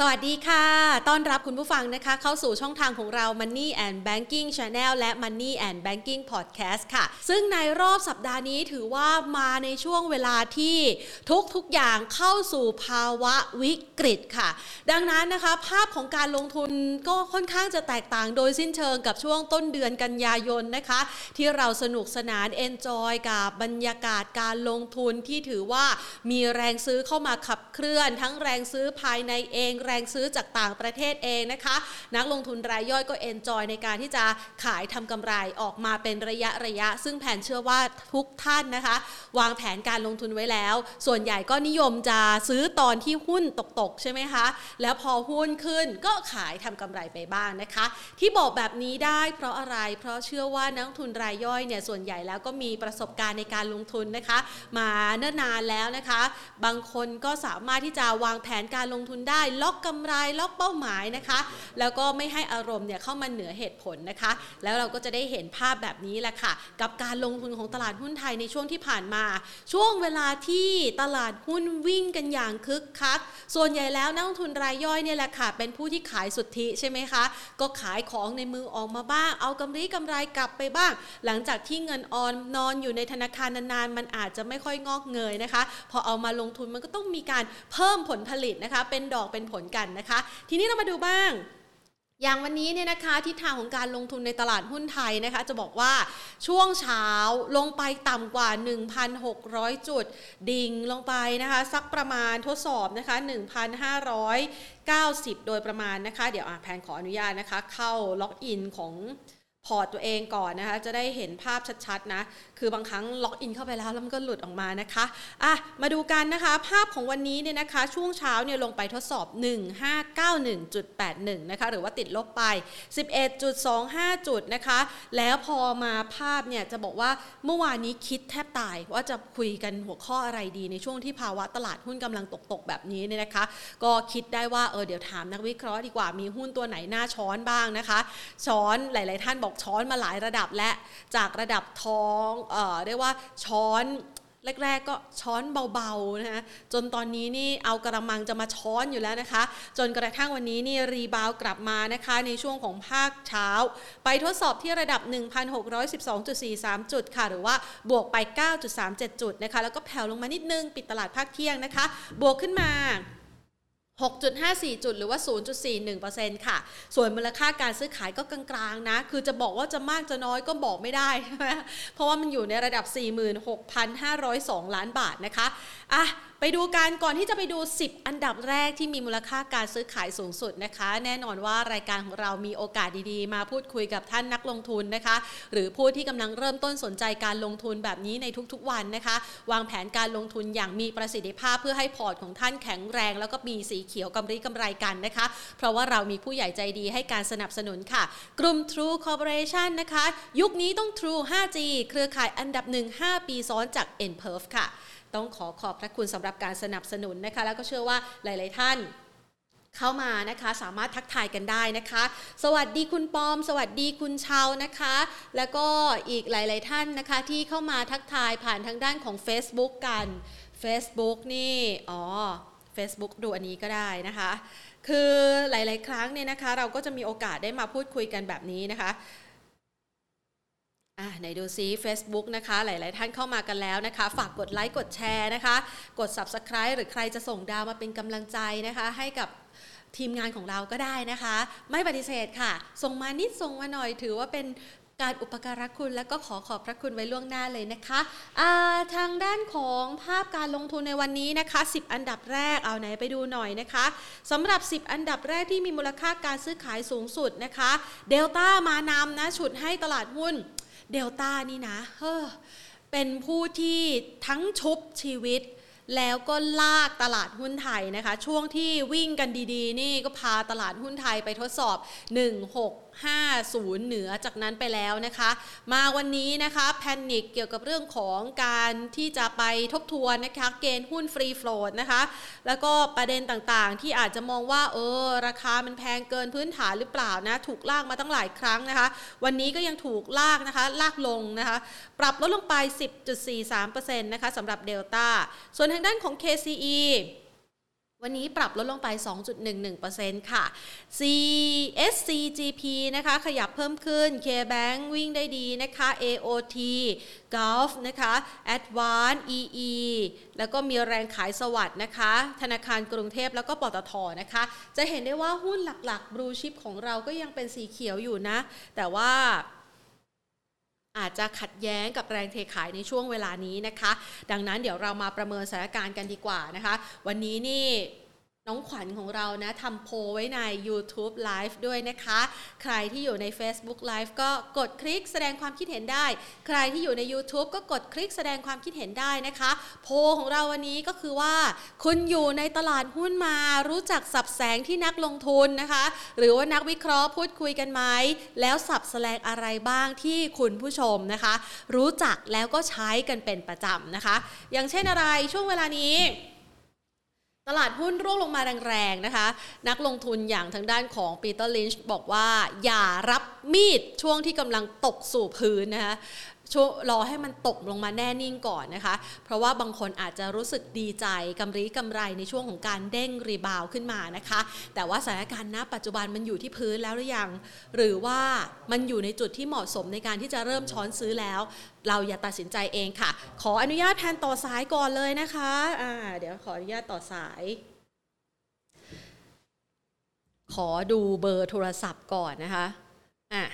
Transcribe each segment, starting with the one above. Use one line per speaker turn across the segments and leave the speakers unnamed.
สวัสดีค่ะ ต้อนรับคุณผู้ฟังนะคะ เข้าสู่ช่องทางของเรา Money and Banking Channel และ Money and Banking Podcast ค่ะ ซึ่งในรอบสัปดาห์นี้ถือว่ามาในช่วงเวลาที่ทุกทุกอย่างเข้าสู่ภาวะวิกฤตค่ะ ดังนั้นนะคะ ภาพของการลงทุนก็ค่อนข้างจะแตกต่างโดยสิ้นเชิงกับช่วงต้นเดือนกันยายนนะคะ ที่เราสนุกสนาน enjoy กับบรรยากาศการลงทุนที่ถือว่ามีแรงซื้อเข้ามาขับเคลื่อน ทั้งแรงซื้อภายในเองแรงซื้อจากต่างประเทศเองนะคะ นักลงทุนรายย่อยก็เอนจอยในการที่จะขายทำกำไรออกมาเป็นระยะระยะ ซึ่งแผนเชื่อว่าทุกท่านนะคะ วางแผนการลงทุนไว้แล้ว ส่วนใหญ่ก็นิยมจะซื้อตอนที่หุ้นตกๆใช่ไหมคะแล้วพอหุ้นขึ้นก็ขายทำกำไรไปบ้างนะคะ ที่บอกแบบนี้ได้เพราะอะไรเพราะเชื่อว่านักทุนรายย่อยเนี่ยส่วนใหญ่แล้วก็มีประสบการณ์ในการลงทุนนะคะ มาเนิ่นนานแล้วนะคะ บางคนก็สามารถที่จะวางแผนการลงทุนได้ล็อกกำไรล็อกเป้าหมายนะคะ แล้วก็ไม่ให้อารมณ์เนี่ยเข้ามาเหนือเหตุผลนะคะ แล้วเราก็จะได้เห็นภาพแบบนี้แหละค่ะ กับการลงทุนของตลาดหุ้นไทยในช่วงที่ผ่านมา ช่วงเวลาที่ตลาดหุ้นวิ่งกันอย่างคึกคักส่วนใหญ่แล้วนักลงทุนรายย่อยเนี่ยแหละค่ะ เป็นผู้ที่ขายสุทธิใช่ไหมคะ ก็ขายของในมือออกมาบ้าง เอากำไรกำไรกลับไปบ้าง หลังจากที่เงินออนนอนอยู่ในธนาคารนานๆ มันอาจจะไม่ค่อยงอกเงยนะคะ พอเอามาลงทุนมันก็ต้องมีการเพิ่มผลผลิตนะคะ เป็นดอกเป็นผลกันนะคะ ทีนี้เรามาดูบ้างอย่างวันนี้เนี่ยนะคะทิศทางของการลงทุนในตลาดหุ้นไทยนะคะ จะบอกว่าช่วงเช้าลงไปต่ำกว่า 1,600 จุด ดิ่งลงไปนะคะ สักประมาณทดสอบนะคะ 1,590 โดยประมาณนะคะ เดี๋ยวแพนขออนุญาตนะคะ เข้าlogin ของพอร์ตตัวเองก่อนนะคะ จะได้เห็นภาพชัดๆนะคือบางครั้ง login เข้าไปแล้วแล้วมันก็หลุดออกมานะคะอะมาดูกันนะคะ ภาพของวันนี้เนี่ยนะคะช่วงเช้าเนี่ยลงไปทดสอบ 1591.81 นะคะหรือว่าติดลบไป 11.25 จุดนะคะ แล้วพอมาภาพเนี่ยจะบอกว่าเมื่อวานนี้คิดแทบตายว่าจะคุยกันหัวข้ออะไรดีในช่วงที่ภาวะตลาดหุ้นกำลังตกๆแบบนี้เนี่ยนะคะ ก็คิดได้ว่าเออเดี๋ยวถามนักวิเคราะห์ดีกว่ามีหุ้นตัวไหนน่าช้อนบ้างนะคะ ช้อนหลาย ๆ ท่านบอกช้อนมาหลายระดับและจากระดับท้องเอ่อเรียกว่าช้อนแรกๆก็ช้อนเบาๆนะคะจนตอนนี้นี่เอากระมังจะมาช้อนอยู่แล้วนะคะ จนกระทั่งวันนี้นี่รีบาวกลับมานะคะ ในช่วงของภาคเช้า ไปทดสอบที่ระดับ 1,612.43 จุดค่ะ หรือว่าบวกไป 9.37 จุดนะคะ แล้วก็แผ่วลงมานิดนึง ปิดตลาดภาคเที่ยงนะคะ บวกขึ้นมา 6.54 จุดหรือว่า 0.41%ค่ะ ส่วนมูลค่าการซื้อขายก็กลางๆนะ คือจะบอกว่าจะมากจะน้อยก็บอกไม่ได้ใช่ไหมเพราะว่ามันอยู่ในระดับ 46,502 ล้านบาทนะคะ อะไปดูกันก่อนที่จะไปดู 10 อันดับแรกที่มีมูลค่าการซื้อขายสูงสุดนะคะ แน่นอนว่ารายการของเรามีโอกาสดีๆ มาพูดคุยกับท่านนักลงทุนนะคะ หรือผู้ที่กำลังเริ่มต้นสนใจการลงทุนแบบนี้ในทุกๆวันนะคะ วางแผนการลงทุนอย่างมีประสิทธิภาพเพื่อให้พอร์ตของท่านแข็งแรง แล้วก็มีสีเขียวกำไรกำไรกันนะคะ เพราะว่าเรามีผู้ใหญ่ใจดีให้การสนับสนุนค่ะ กลุ่ม True Corporation นะคะ ยุคนี้ต้อง True 5G เครือข่ายอันดับ 1 5 ปีซ้อนจาก n p e r f ค่ะ ต้องขอขอบพระคุณสำหรับการสนับสนุนนะคะ แล้วก็เชื่อว่าหลาย ๆ ท่านเข้ามานะคะสามารถทักทายกันได้นะคะ สวัสดีคุณปอม สวัสดีคุณชาวนะคะ แล้วก็อีกหลาย ๆ ท่านนะคะ ที่เข้ามาทักทายผ่านทางด้านของ Facebook กัน Facebook นี่อ๋อ Facebook ดูอันนี้ก็ได้นะคะ คือหลาย ๆ ครั้งเนี่ยนะคะ เราก็จะมีโอกาสได้มาพูดคุยกันแบบนี้นะคะ อะไหนดูซิ Facebook นะคะ หลาย ๆ ท่านเข้ามากันแล้วนะคะ ฝากกดไลค์กดแชร์นะคะ กด Subscribe หรือใครจะส่งดาวมาเป็นกำลังใจนะคะ ให้กับทีมงานของเราก็ได้นะคะ ไม่ปฏิเสธค่ะ ส่งมานิดส่งมาหน่อยถือว่าเป็นการอุปการะคุณและก็ขอขอบพระคุณไว้ล่วงหน้าเลยนะคะะทางด้านของภาพการลงทุนในวันนี้นะคะ 10 อันดับแรกเอาไหนไปดูหน่อยนะคะสำหรับ 10 อันดับแรกที่มีมูลค่าการซื้อขายสูงสุดนะคะ เดลต้ามานำนะฉุดให้ตลาดหุ้น เดลต้านี่นะเฮ้อเป็นผู้ที่ทั้งชุบชีวิต แล้วก็ลากตลาดหุ้นไทยนะคะ ช่วงที่วิ่งกันดีๆ นี่ก็พาตลาดหุ้นไทยไปทดสอบ 50 เหนือจากนั้นไปแล้วนะคะ มาวันนี้นะคะแพนิคเกี่ยวกับเรื่องของการที่จะไปทบทวนนะคะเกณฑ์หุ้นฟรีโฟลดนะคะแล้วก็ประเด็นต่างๆ ที่อาจจะมองว่าเออราคามันแพงเกินพื้นฐานหรือเปล่านะถูกลากมาตั้งหลายครั้งนะคะ วันนี้ก็ยังถูกลากนะคะลากลงนะคะปรับลดลงไป 10.43%นะคะสำหรับเดลต้าส่วนทางด้านของ KCE วันนี้ปรับลดลงไป 2.11%ค่ะ CSCGP นะคะ ขยับเพิ่มขึ้น KBank วิ่งได้ดีนะคะ AOT Gulf นะคะ Advance EE แล้วก็มีแรงขายสวัสด์นะคะ ธนาคารกรุงเทพแล้วก็ปตทนะคะ จะเห็นได้ว่าหุ้นหลักๆ บลูชิปของเราก็ยังเป็นสีเขียวอยู่นะ แต่ว่า อาจจะขัดแย้งกับแรงเทขายในช่วงเวลานี้นะคะ ดังนั้นเดี๋ยวเรามาประเมินสถานการณ์กันดีกว่านะคะ วันนี้นี่ น้องขวัญของเรานะทำโพไว้ใน YouTube Live ด้วยนะคะ ใครที่อยู่ใน Facebook Live ก็กดคลิกแสดงความคิดเห็นได้ ใครที่อยู่ใน YouTube ก็กดคลิกแสดงความคิดเห็นได้นะคะ โพของเราวันนี้ก็คือว่า คุณอยู่ในตลาดหุ้นมารู้จักสับแสงที่นักลงทุนนะคะ หรือว่านักวิเคราะห์พูดคุยกันไหม แล้วสับแสลงอะไรบ้างที่คุณผู้ชมนะคะ รู้จักแล้วก็ใช้กันเป็นประจำนะคะ อย่างเช่นอะไรช่วงเวลานี้ ตลาดหุ้นร่วงลงมาแรงๆนะคะ นักลงทุนอย่างทางด้านของปีเตอร์ลินช์บอกว่าอย่ารับมีดช่วงที่กำลังตกสู่พื้นนะคะ ช่วงรอให้มันตกลงมาแน่นิ่งก่อนนะคะ เพราะว่าบางคนอาจจะรู้สึกดีใจกำไรกำไรในช่วงของการเด้งรีบาวขึ้นมานะคะ แต่ว่าสถานการณ์ณปัจจุบันมันอยู่ที่พื้นแล้วหรือยัง หรือว่ามันอยู่ในจุดที่เหมาะสมในการที่จะเริ่มช้อนซื้อแล้ว เราอย่าตัดสินใจเองค่ะ ขออนุญาตแทนต่อสายก่อนเลยนะคะอ่าเดี๋ยวขออนุญาตต่อสายขอดูเบอร์โทรศัพท์ก่อนนะคะ อะ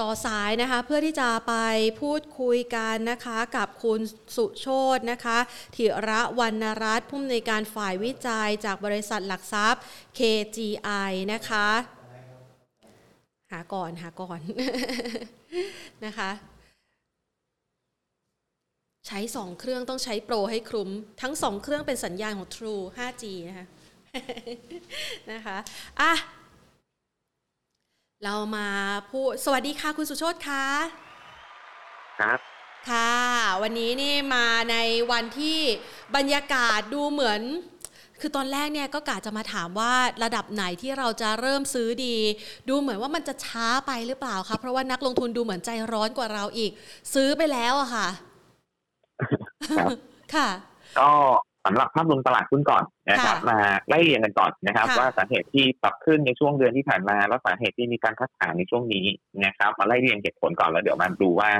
ต่อสายนะคะเพื่อที่จะไปพูดคุยกันนะคะกับคุณสุโชตนะคะธิระวรรณรัตน์ผู้อำนวยการฝ่ายวิจัยจากบริษัทหลักทรัพย์ KGI นะคะ หาก่อนหาก่อนนะคะ ใช้สองเครื่องต้องใช้โปรให้คลุ้มทั้งสองเครื่องเป็นสัญญาณของ True 5G นะคะนะคะอะ เรามาพูดสวัสดีค่ะคุณสุโชตค่ะ
ครับ
ค่ะ วันนี้นี่มาในวันที่บรรยากาศดูเหมือน คือตอนแรกเนี่ยก็กะจะมาถามว่าระดับไหนที่เราจะเริ่มซื้อดี ดูเหมือนว่ามันจะช้าไปหรือเปล่าคะเพราะว่านักลงทุนดูเหมือนใจร้อนกว่าเราอีก ซื้อไปแล้วอะค่ะ
ครับ
ค่ะ
ก็ สำหรับภาพรวมตลาดหุ้นก่อนนะครับ
ค่ะ
มาไล่เรียงกันก่อนนะครับ
ค่ะ
ว่าสาเหตุที่ปรับขึ้นในช่วงเดือนที่ผ่านมา แล้วสาเหตุที่มีการคัดค้านในช่วงนี้นะครับ มาไล่เรียงเหตุผลก่อนแล้วเดี๋ยวมาดูว่า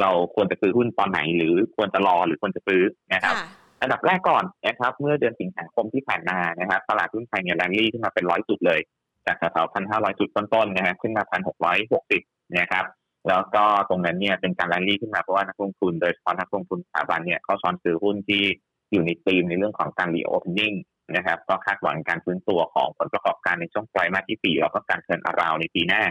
เราควรจะซื้อหุ้นตอนไหน หรือควรจะรอหรือควรจะซื้อนะครับ
ค่ะ
อันดับแรกก่อนนะครับ เมื่อเดือนสิงหาคมที่ผ่านมานะครับตลาดหุ้นไทยเนี่ยแรลลี่ขึ้นมาเป็นร้อยจุดเลย จากแถวๆพันห้าร้อยจุดต้นๆนะฮะขึ้นมาพันหกร้อยหกสิบนะครับแล้วก็ตรงนั้นเนี่ยเป็นการแรลลี่ขึ้นมาเพราะว่านักลงทุนโดยเฉพาะนักลงทุนสถาบันเนี่ยเขาช้อนซื้อหุ้นที่ อยู่ในธีมในเรื่องของการ reopening นะครับก็คาดหวังการฟื้นตัวของผลประกอบการในช่วงไตรมาสที่สี่แล้วก็การ turnaround ในปีหน้า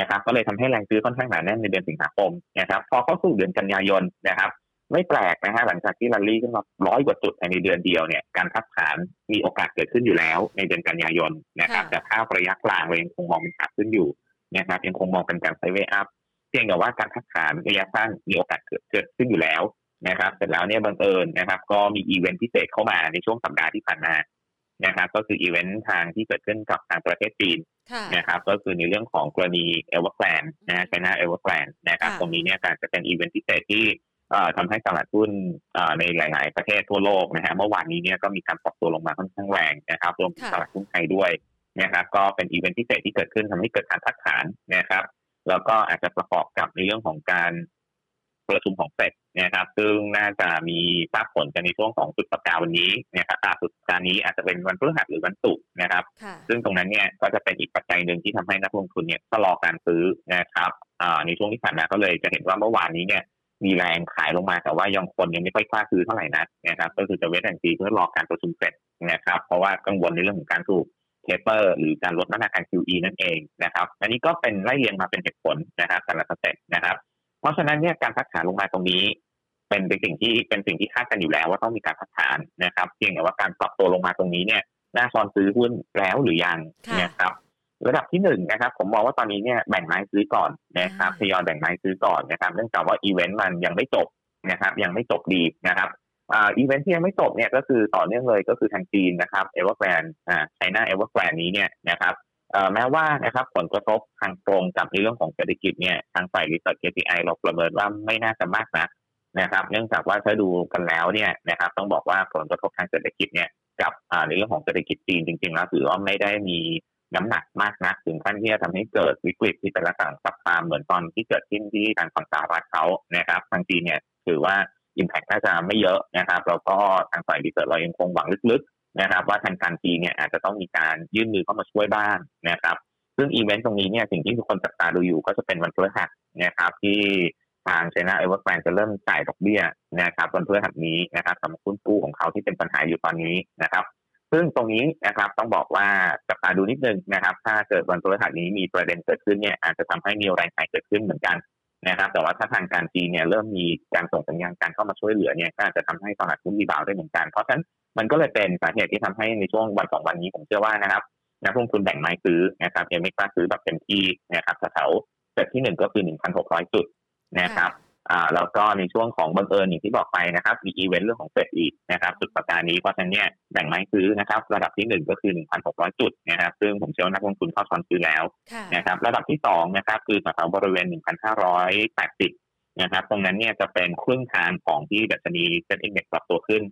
นะครับก็เลยทำให้แรงซื้อค่อนข้างหนาแน่นในเดือนสิงหาคมนะครับพอเข้าสู่เดือนกันยายนนะครับ ไม่แปลกนะฮะหลังจากที่แรลลี่ขึ้นมาร้อยกว่าจุดภายในเดือนเดียวเนี่ยการพักฐานมีโอกาสเกิดขึ้นอยู่แล้วในเดือนกันยายนนะครับ
ค่ะ
แต่ภาพระยะกลางเรายังคงมองเป็นขาขึ้นอยู่นะครับยังคงมองเป็นการ sideway up เพียงแต่ว่าการพักฐานระยะสั้นมีโอกาสเกิดเกิดขึ้นอยู่แล้ว นะครับ เสร็จแล้วเนี่ยบังเอิญนะครับ ก็มีอีเวนต์พิเศษเข้ามาในช่วงสัปดาห์ที่ผ่านมานะครับ ก็คืออีเวนต์ทางที่เกิดขึ้นกับทางประเทศจีน
ค่ะ
นะครับ ก็คือในเรื่องของกรณีเอเวอร์แกลนนะฮะ China Evergrande นะครับ
ค่ะ
ตรงนี้เนี่ยการจะเป็นอีเวนต์พิเศษที่เอ่อทำให้ตลาดหุ้นเอ่อในหลาย ๆ ประเทศทั่วโลกนะฮะเมื่อวานนี้เนี่ยก็มีการปรับตัวลงมาค่อนข้างแรงนะครับรวมถึง
ค่ะ
ตลาดหุ้นไทยด้วยนะครับก็เป็นอีเวนต์พิเศษที่เกิดขึ้นทำให้เกิดการพักฐานนะครับ แล้วก็อาจจะประกอบกับในเรื่องของการ ประชุมของเฟดนะครับซึ่งน่าจะมีทราบผลกันในช่วงของสุดสัปดาห์วันนี้นะครับอ่าสุดสัปดาห์นี้อาจจะเป็นวันพฤหัสหรือวันศุกร์นะครับ
ค่ะ
ซึ่งตรงนั้นเนี่ยก็จะเป็นอีกปัจจัยหนึ่งที่ทำให้นักลงทุนเนี่ยชะลอการซื้อนะครับอ่าในช่วงที่ผ่านมาก็เลยจะเห็นว่าเมื่อวานนี้เนี่ยมีแรงขายลงมาแต่ว่ายังคนยังไม่ค่อยกล้าซื้อเท่าไหร่นักนะครับ ก็คือจะเวทแอนซีเพื่อรอการประชุมเสร็จนะครับ เพราะว่ากังวลในเรื่องของการถูกtaper หรือการลดมาตรการ QE นั่นเองนะครับ อันนี้ก็เป็นไล่เรียงมาเป็นเหตุผลนะครับแต่ละ step นะครับ เพราะฉะนั้นเนี่ยการพักฐานลงมาตรงนี้ เป็นเป็นสิ่งที่เป็นสิ่งที่คาดกันอยู่แล้วว่าต้องมีการพักฐานนะครับ เพียงแต่ว่าการปรับตัวลงมาตรงนี้เนี่ยน่าช้อนซื้อหุ้นแล้วหรือยัง
ค่ะ
นะครับระดับที่หนึ่งนะครับ ผมมองว่าตอนนี้เนี่ยแบ่งไม้ซื้อก่อนนะครับ
อ่า
ทยอยแบ่งไม้ซื้อก่อนนะครับ เนื่องจากว่าอีเวนต์มันยังไม่จบนะครับ ยังไม่จบดีนะครับอ่าอีเวนต์ที่ยังไม่จบเนี่ยก็คือต่อเนื่องเลยก็คือทางจีนนะครับเอเวอร์แกรนอ่า China Evergrande นี้เนี่ยนะครับเอ่อ แม้ว่านะครับผลกระทบทางตรงกับในเรื่องของเศรษฐกิจเนี่ยทางฝ่ายรีสิร์ช KPI เราประเมินว่าไม่น่าจะมากนะนะครับ เนื่องจากว่าถ้าดูกันแล้วเนี่ยนะครับ ต้องบอกว่าผลกระทบทางเศรษฐกิจเนี่ยกับในเรื่องของเศรษฐกิจจีนจริงๆแล้วถือว่าไม่ได้มีน้ำหนักมากนักถึงขั้นที่จะทำให้เกิดวิกฤตที่เป็นลักษณะ subprime เหมือนตอนที่เกิดขึ้นที่ทางฝั่งสหรัฐเขานะครับทางจีนเนี่ยถือว่า impact น่าจะไม่เยอะนะครับแล้วก็ทางฝ่าย research เรายังคงหวังลึก ๆ นะครับ ว่าทางการจีนเนี่ยอาจจะต้องมีการยื่นมือเข้ามาช่วยบ้างนะครับซึ่งอีเวนต์ตรงนี้เนี่ยสิ่งที่ทุกคนจับตาดูอยู่ก็จะเป็นวันพฤหัสนะครับที่ทาง China Evergrande จะเริ่มจ่ายดอกเบี้ยนะครับวันพฤหัสนี้นะครับสำหรับหุ้นกู้ของเขาที่เป็นปัญหาอยู่ตอนนี้นะครับ ซึ่งตรงนี้นะครับต้องบอกว่าจับตาดูนิดนึงนะครับ ถ้าเกิดวันพฤหัสนี้มีประเด็นเกิดขึ้นเนี่ยอาจจะทำให้มีแรงขายเกิดขึ้นเหมือนกันนะครับ แต่ว่าถ้าทางการจีนเนี่ยเริ่มมีการส่งสัญญาณการเข้ามาช่วยเหลือเนี่ยก็อาจจะทำให้ตลาดหุ้น rebound ได้เหมือนกันเพราะฉะนั้น มันก็เลยเป็นสาเหตุที่ทำให้ในช่วงวันสองวันนี้ผมเชื่อว่านะครับนักลงทุนแบ่งไม้ซื้อนะครับยังไม่กล้าซื้อแบบเต็มที่นะครับแถว step ที่หนึ่งก็คือหนึ่งพันหกร้อยจุดนะครับอ่าแล้วก็ในช่วงของบังเอิญอย่างที่บอกไปนะครับมีอีเวนต์เรื่องของ Fed อีกนะครับสุดสัปดาห์นี้เพราะฉะนั้นเนี่ยแบ่งไม้ซื้อนะครับ ระดับที่หนึ่งก็คือหนึ่งพันหกร้อยจุดนะครับ ซึ่งผมเชื่อว่านักลงทุนเข้าช้อนซื้อแล้วนะครับ ระดับที่สองนะครับ คือแถวบริเวณหนึ่งพันห้าร้อยแปดสิบนะครับ ตรงนั้นเนี่ยจะเป็นครึ่งทางของที่ดัชนี SET Index ปรับตัวขึ้น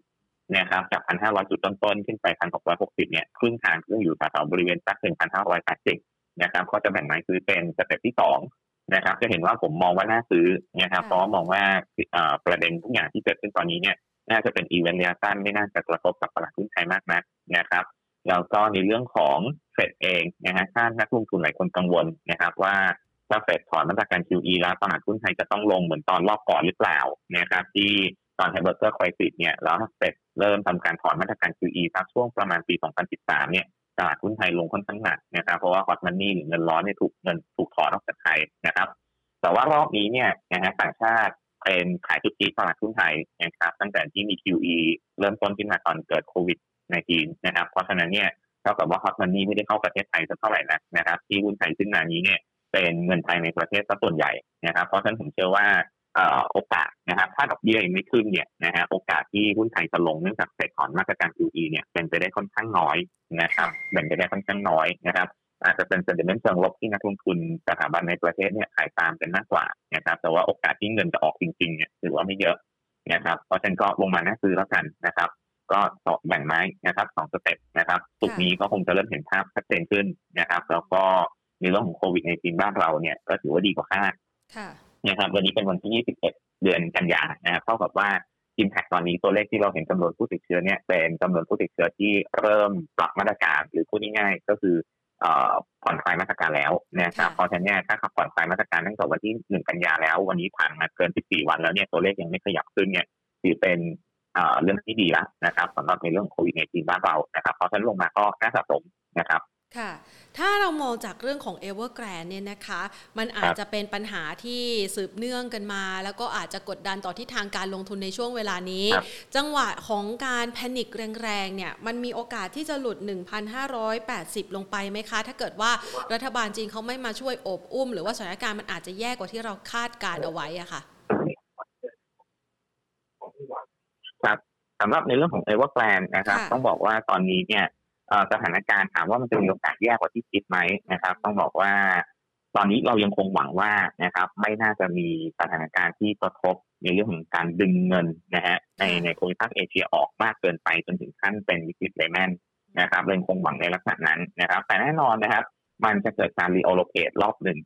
นะครับจากพันห้าร้อยจุดต้นๆ ขึ้นไปพันหกร้อยหกสิบเนี่ยครึ่งทางซึ่งอยู่แถวบริเวณสักหนึ่งพันห้าร้อยแปดสิบนะครับก็จะแบ่งไม้ซื้อเป็น step ที่สองนะครับ จะเห็นว่าผมมองว่าน่าซื้อนะครับเพราะมองว่าประเด็นทุกอย่างที่เกิดขึ้นตอนนี้เนี่ยน่าจะเป็นอีเวนต์ระยะสั้นไม่น่าจะกระทบกับตลาดหุ้นไทยมากนักนะครับแล้วก็ในเรื่องของเฟดเองนะฮะถ้านักลงทุนหลายคนกังวลนะครับว่าถ้าเฟดถอนมาตรการ QE แล้วตลาดหุ้นไทยจะต้องลงเหมือนตอนรอบก่อนหรือเปล่านะครับที่ตอนไฮเบอร์เกอร์คอยซิตเนี่ยแล้วเฟด เริ่มทำการถอนมาตรการ QE สักช่วงประมาณปี 2013 เนี่ยตลาดหุ้นไทยลงค่อนข้างหนักนะครับเพราะว่าฮอตมันนี่หรือเงินร้อนเนี่ยถูกเงินถูกถอนออกจากไทยนะครับ แต่ว่ารอบนี้เนี่ยนะฮะต่างชาติเป็นขายทุกทีตลาดหุ้นไทยนะครับตั้งแต่ที่มี QE เริ่มต้นขึ้นมาตอนเกิดโควิดในจีนนะครับ เพราะฉะนั้นเนี่ยเท่ากับว่าฮอตมันนี่ไม่ได้เข้าประเทศไทยสักเท่าไหร่นะนะครับ ที่หุ้นไทยขึ้นมานี้เนี่ยเป็นเงินไทยในประเทศซะส่วนใหญ่นะครับ เพราะฉะนั้นผมเชื่อว่า โอกาสนะครับถ้าดอกเบี้ยยังไม่ขึ้นเนี่ยนะฮะโอกาสที่หุ้นไทยจะลงเนื่องจากเสร็จถอนมาตรการ QE เนี่ยเป็นไปได้ค่อนข้างน้อยนะครับเป็นไปได้ค่อนข้างน้อยนะครับอาจจะเป็นเซนติเมนต์เชิงลบที่นักลงทุนสถาบันในประเทศเนี่ยขายตามกันมากกว่านะครับแต่ว่าโอกาสที่เงินจะออกจริงๆเนี่ยถือว่าไม่เยอะนะครับเพราะฉะนั้นก็ลงมาน่าซื้อแล้วกันนะครับ ก็ต่อแบ่งไม้นะครับสองสเต็ปนะครับสุกนี้ก็คงจะเริ่มเห็นภาพชัดเจนขึ้นนะครับ แล้วก็ในเรื่องของโควิดในจีนบ้านเราเนี่ยก็ถือว่าดีกว่าคาด นะครับ วันนี้เป็นวันที่ 21 เดือนกันยานะครับเท่ากับว่าอิมแพคตอนนี้ตัวเลขที่เราเห็นจำนวนผู้ติดเชื้อเนี่ยเป็นจำนวนผู้ติดเชื้อที่เริ่มปรับมาตรการหรือพูดง่ายๆก็คือผ่อนคลายมาตรการแล้วนะครับเพราะฉะนั้นเนี่ยถ้าขับผ่อนคลายมาตรการตั้งแต่วันที่หนึ่งกันยาแล้ว วันนี้ผ่านมาเกิน 14 วันแล้วเนี่ยตัวเลขยังไม่ขยับขึ้นเนี่ยถือเป็นเรื่องที่ดีแล้วนะครับสำหรับในเรื่องโควิดในจีนบ้านเรานะครับเพราะฉะนั้นลงมาก็น่าสะสมนะครับ
ค่ะ ถ้าเรามองจากเรื่องของ Evergrande เนี่ยนะคะ มันอาจจะเป็นปัญหาที่สืบเนื่องกันมา แล้วก็อาจจะกดดันต่อที่ทางการลงทุนในช่วงเวลานี้ จังหวะของการแพนิคแรงๆเนี่ยมันมีโอกาสที่จะหลุด 1,580 ลงไปไหมคะ ถ้าเกิดว่ารัฐบาลจีนเขาไม่มาช่วยอบอุ้ม หรือว่าสถานการณ์มันอาจจะแย่กว่าที่เราคาดการเอาไว้อะค่ะ
ครับสำหรับในเรื่องของ Evergrande นะครับ ต้องบอกว่าตอนนี้เนี่ย สถานการณ์ถามว่ามันจะมีโอกาสแย่กว่าที่คิดไหมนะครับ ต้องบอกว่าตอนนี้เรายังคงหวังว่านะครับ ไม่น่าจะมีสถานการณ์ที่กระทบในเรื่องของการดึงเงินนะฮะในในภูมิภาคเอเชียออกมากเกินไปจนถึงขั้นเป็นวิกฤต Lehman นะครับเราคงไม่หวังในลักษณะนั้นนะครับ แต่แน่นอนนะครับ มันจะเกิดการ reallocate รอบหนึ่ง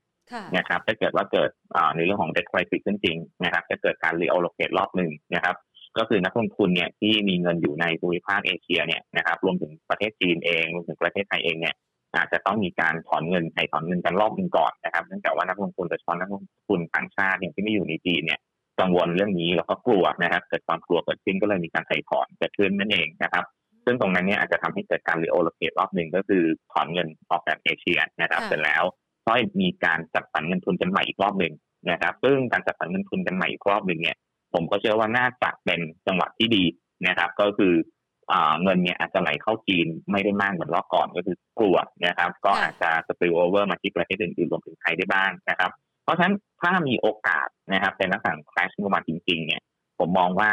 นะครับถ้าเกิดว่าเกิดในเรื่องของ debt crisis ขึ้นจริงนะครับ จะเกิดการ reallocate รอบหนึ่งนะครับ ก็คือนักลงทุนเนี่ยที่มีเงินอยู่ในภูมิภาคเอเชียเนี่ยนะครับรวมถึงประเทศจีนเองรวมถึงประเทศไทยเองเนี่ยอาจจะต้องมีการถอนเงินไถ่ถอนเงินกันรอบหนึ่งก่อนนะครับเนื่องจากว่านักลงทุนโดยเฉพาะนักลงทุนต่างชาติที่ไม่อยู่ในจีนเนี่ยกังวลเรื่องนี้แล้วก็กลัวนะครับ เกิดความกลัวเกิดขึ้นก็เลยมีการไถ่ถอนเกิดขึ้นนั่นเองนะครับ ซึ่งตรงนั้นเนี่ยอาจจะทำให้เกิดการ reallocate รอบหนึ่งก็คือถอนเงินออกจากเอเชียนะครับเสร็จแล้วก็มีการจัดสรรเงินทุนกันใหม่อีกรอบหนึ่งนะครับ ซึ่งการจัดสรรเงินทุนกันใหม่อีกรอบหนึ่งเนี่ย ผมก็เชื่อว่าน่าจะเป็นจังหวะที่ดีนะครับ ก็คือเงินเนี่ยอาจจะไหลเข้าจีนไม่ได้มากเหมือนรอบก่อนก็คือกลัวนะครับ ก็อาจจะ spillover มาที่ประเทศอื่นๆรวมถึงไทยได้บ้างนะครับ เพราะฉะนั้นถ้ามีโอกาสนะครับเป็นลักษณะ crash ลงมาจริงๆเนี่ยผมมองว่า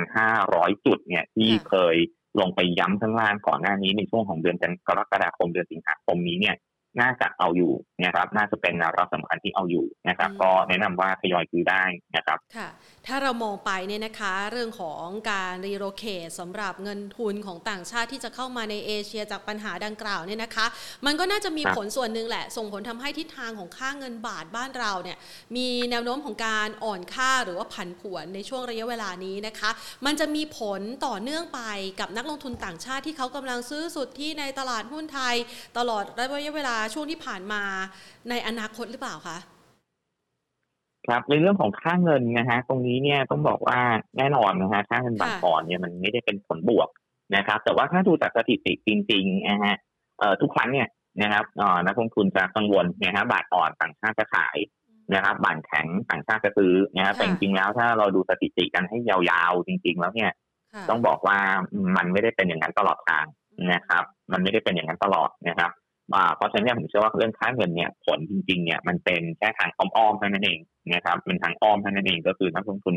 1,500 จุดเนี่ยที่เคยลงไปย้ำข้างล่างก่อนหน้านี้ในช่วงของเดือนกรกฎาคมเดือนสิงหาคมนี้เนี่ย น่าจะเอาอยู่นะครับน่าจะเป็นแนวรับสำคัญที่เอาอยู่นะครับ ก็แนะนำว่าทยอยซื้อได้นะครับ
ค่ะ ถ้าเรามองไปเนี่ยนะคะเรื่องของการ reallocate สำหรับเงินทุนของต่างชาติที่จะเข้ามาในเอเชียจากปัญหาดังกล่าวเนี่ยนะคะ มันก็น่าจะมี
ครับ
ผลส่วนหนึ่งแหละ ส่งผลทำให้ทิศทางของค่าเงินบาทบ้านเราเนี่ยมีแนวโน้มของการอ่อนค่าหรือว่าผันผวนในช่วงระยะเวลานี้นะคะ มันจะมีผลต่อเนื่องไปกับนักลงทุนต่างชาติที่เขากำลังซื้อสุทธิในตลาดหุ้นไทย ตลอดระยะเวลาช่วงที่ผ่านมาในอนาคตหรือเปล่าคะ
ครับในเรื่องของค่าเงินนะฮะตรงนี้เนี่ยต้องบอกว่าแน่นอนนะฮะค่าเงินบาท
ค่ะ
อ่อนเนี่ยมันไม่ได้เป็นผลบวกนะครับ แต่ว่าถ้าดูจากสถิติจริงๆนะฮะเอ่อทุกครั้งเนี่ยนะครับเอ่อนักลงทุนจะกังวลนะฮะบาทอ่อนต่างชาติจะขายนะครับบาทแข็งต่างชาติจะซื้อนะครับแต่จริงๆแล้วถ้าเราดูสถิติกันให้ยาวๆจริง ๆ แล้วเนี่ย
ค่ะ
ต้องบอกว่ามันไม่ได้เป็นอย่างนั้นตลอดทางนะครับ มันไม่ได้เป็นอย่างนั้นตลอดนะครับอ่า เพราะฉะนั้นผมเชื่อว่าเรื่องค่าเงินเนี่ยผลจริงๆเนี่ยมันเป็นแค่ทางอ้อมๆเท่านั้นเองนะครับเป็นทางอ้อมเท่านั้นเองก็คือนักลงทุน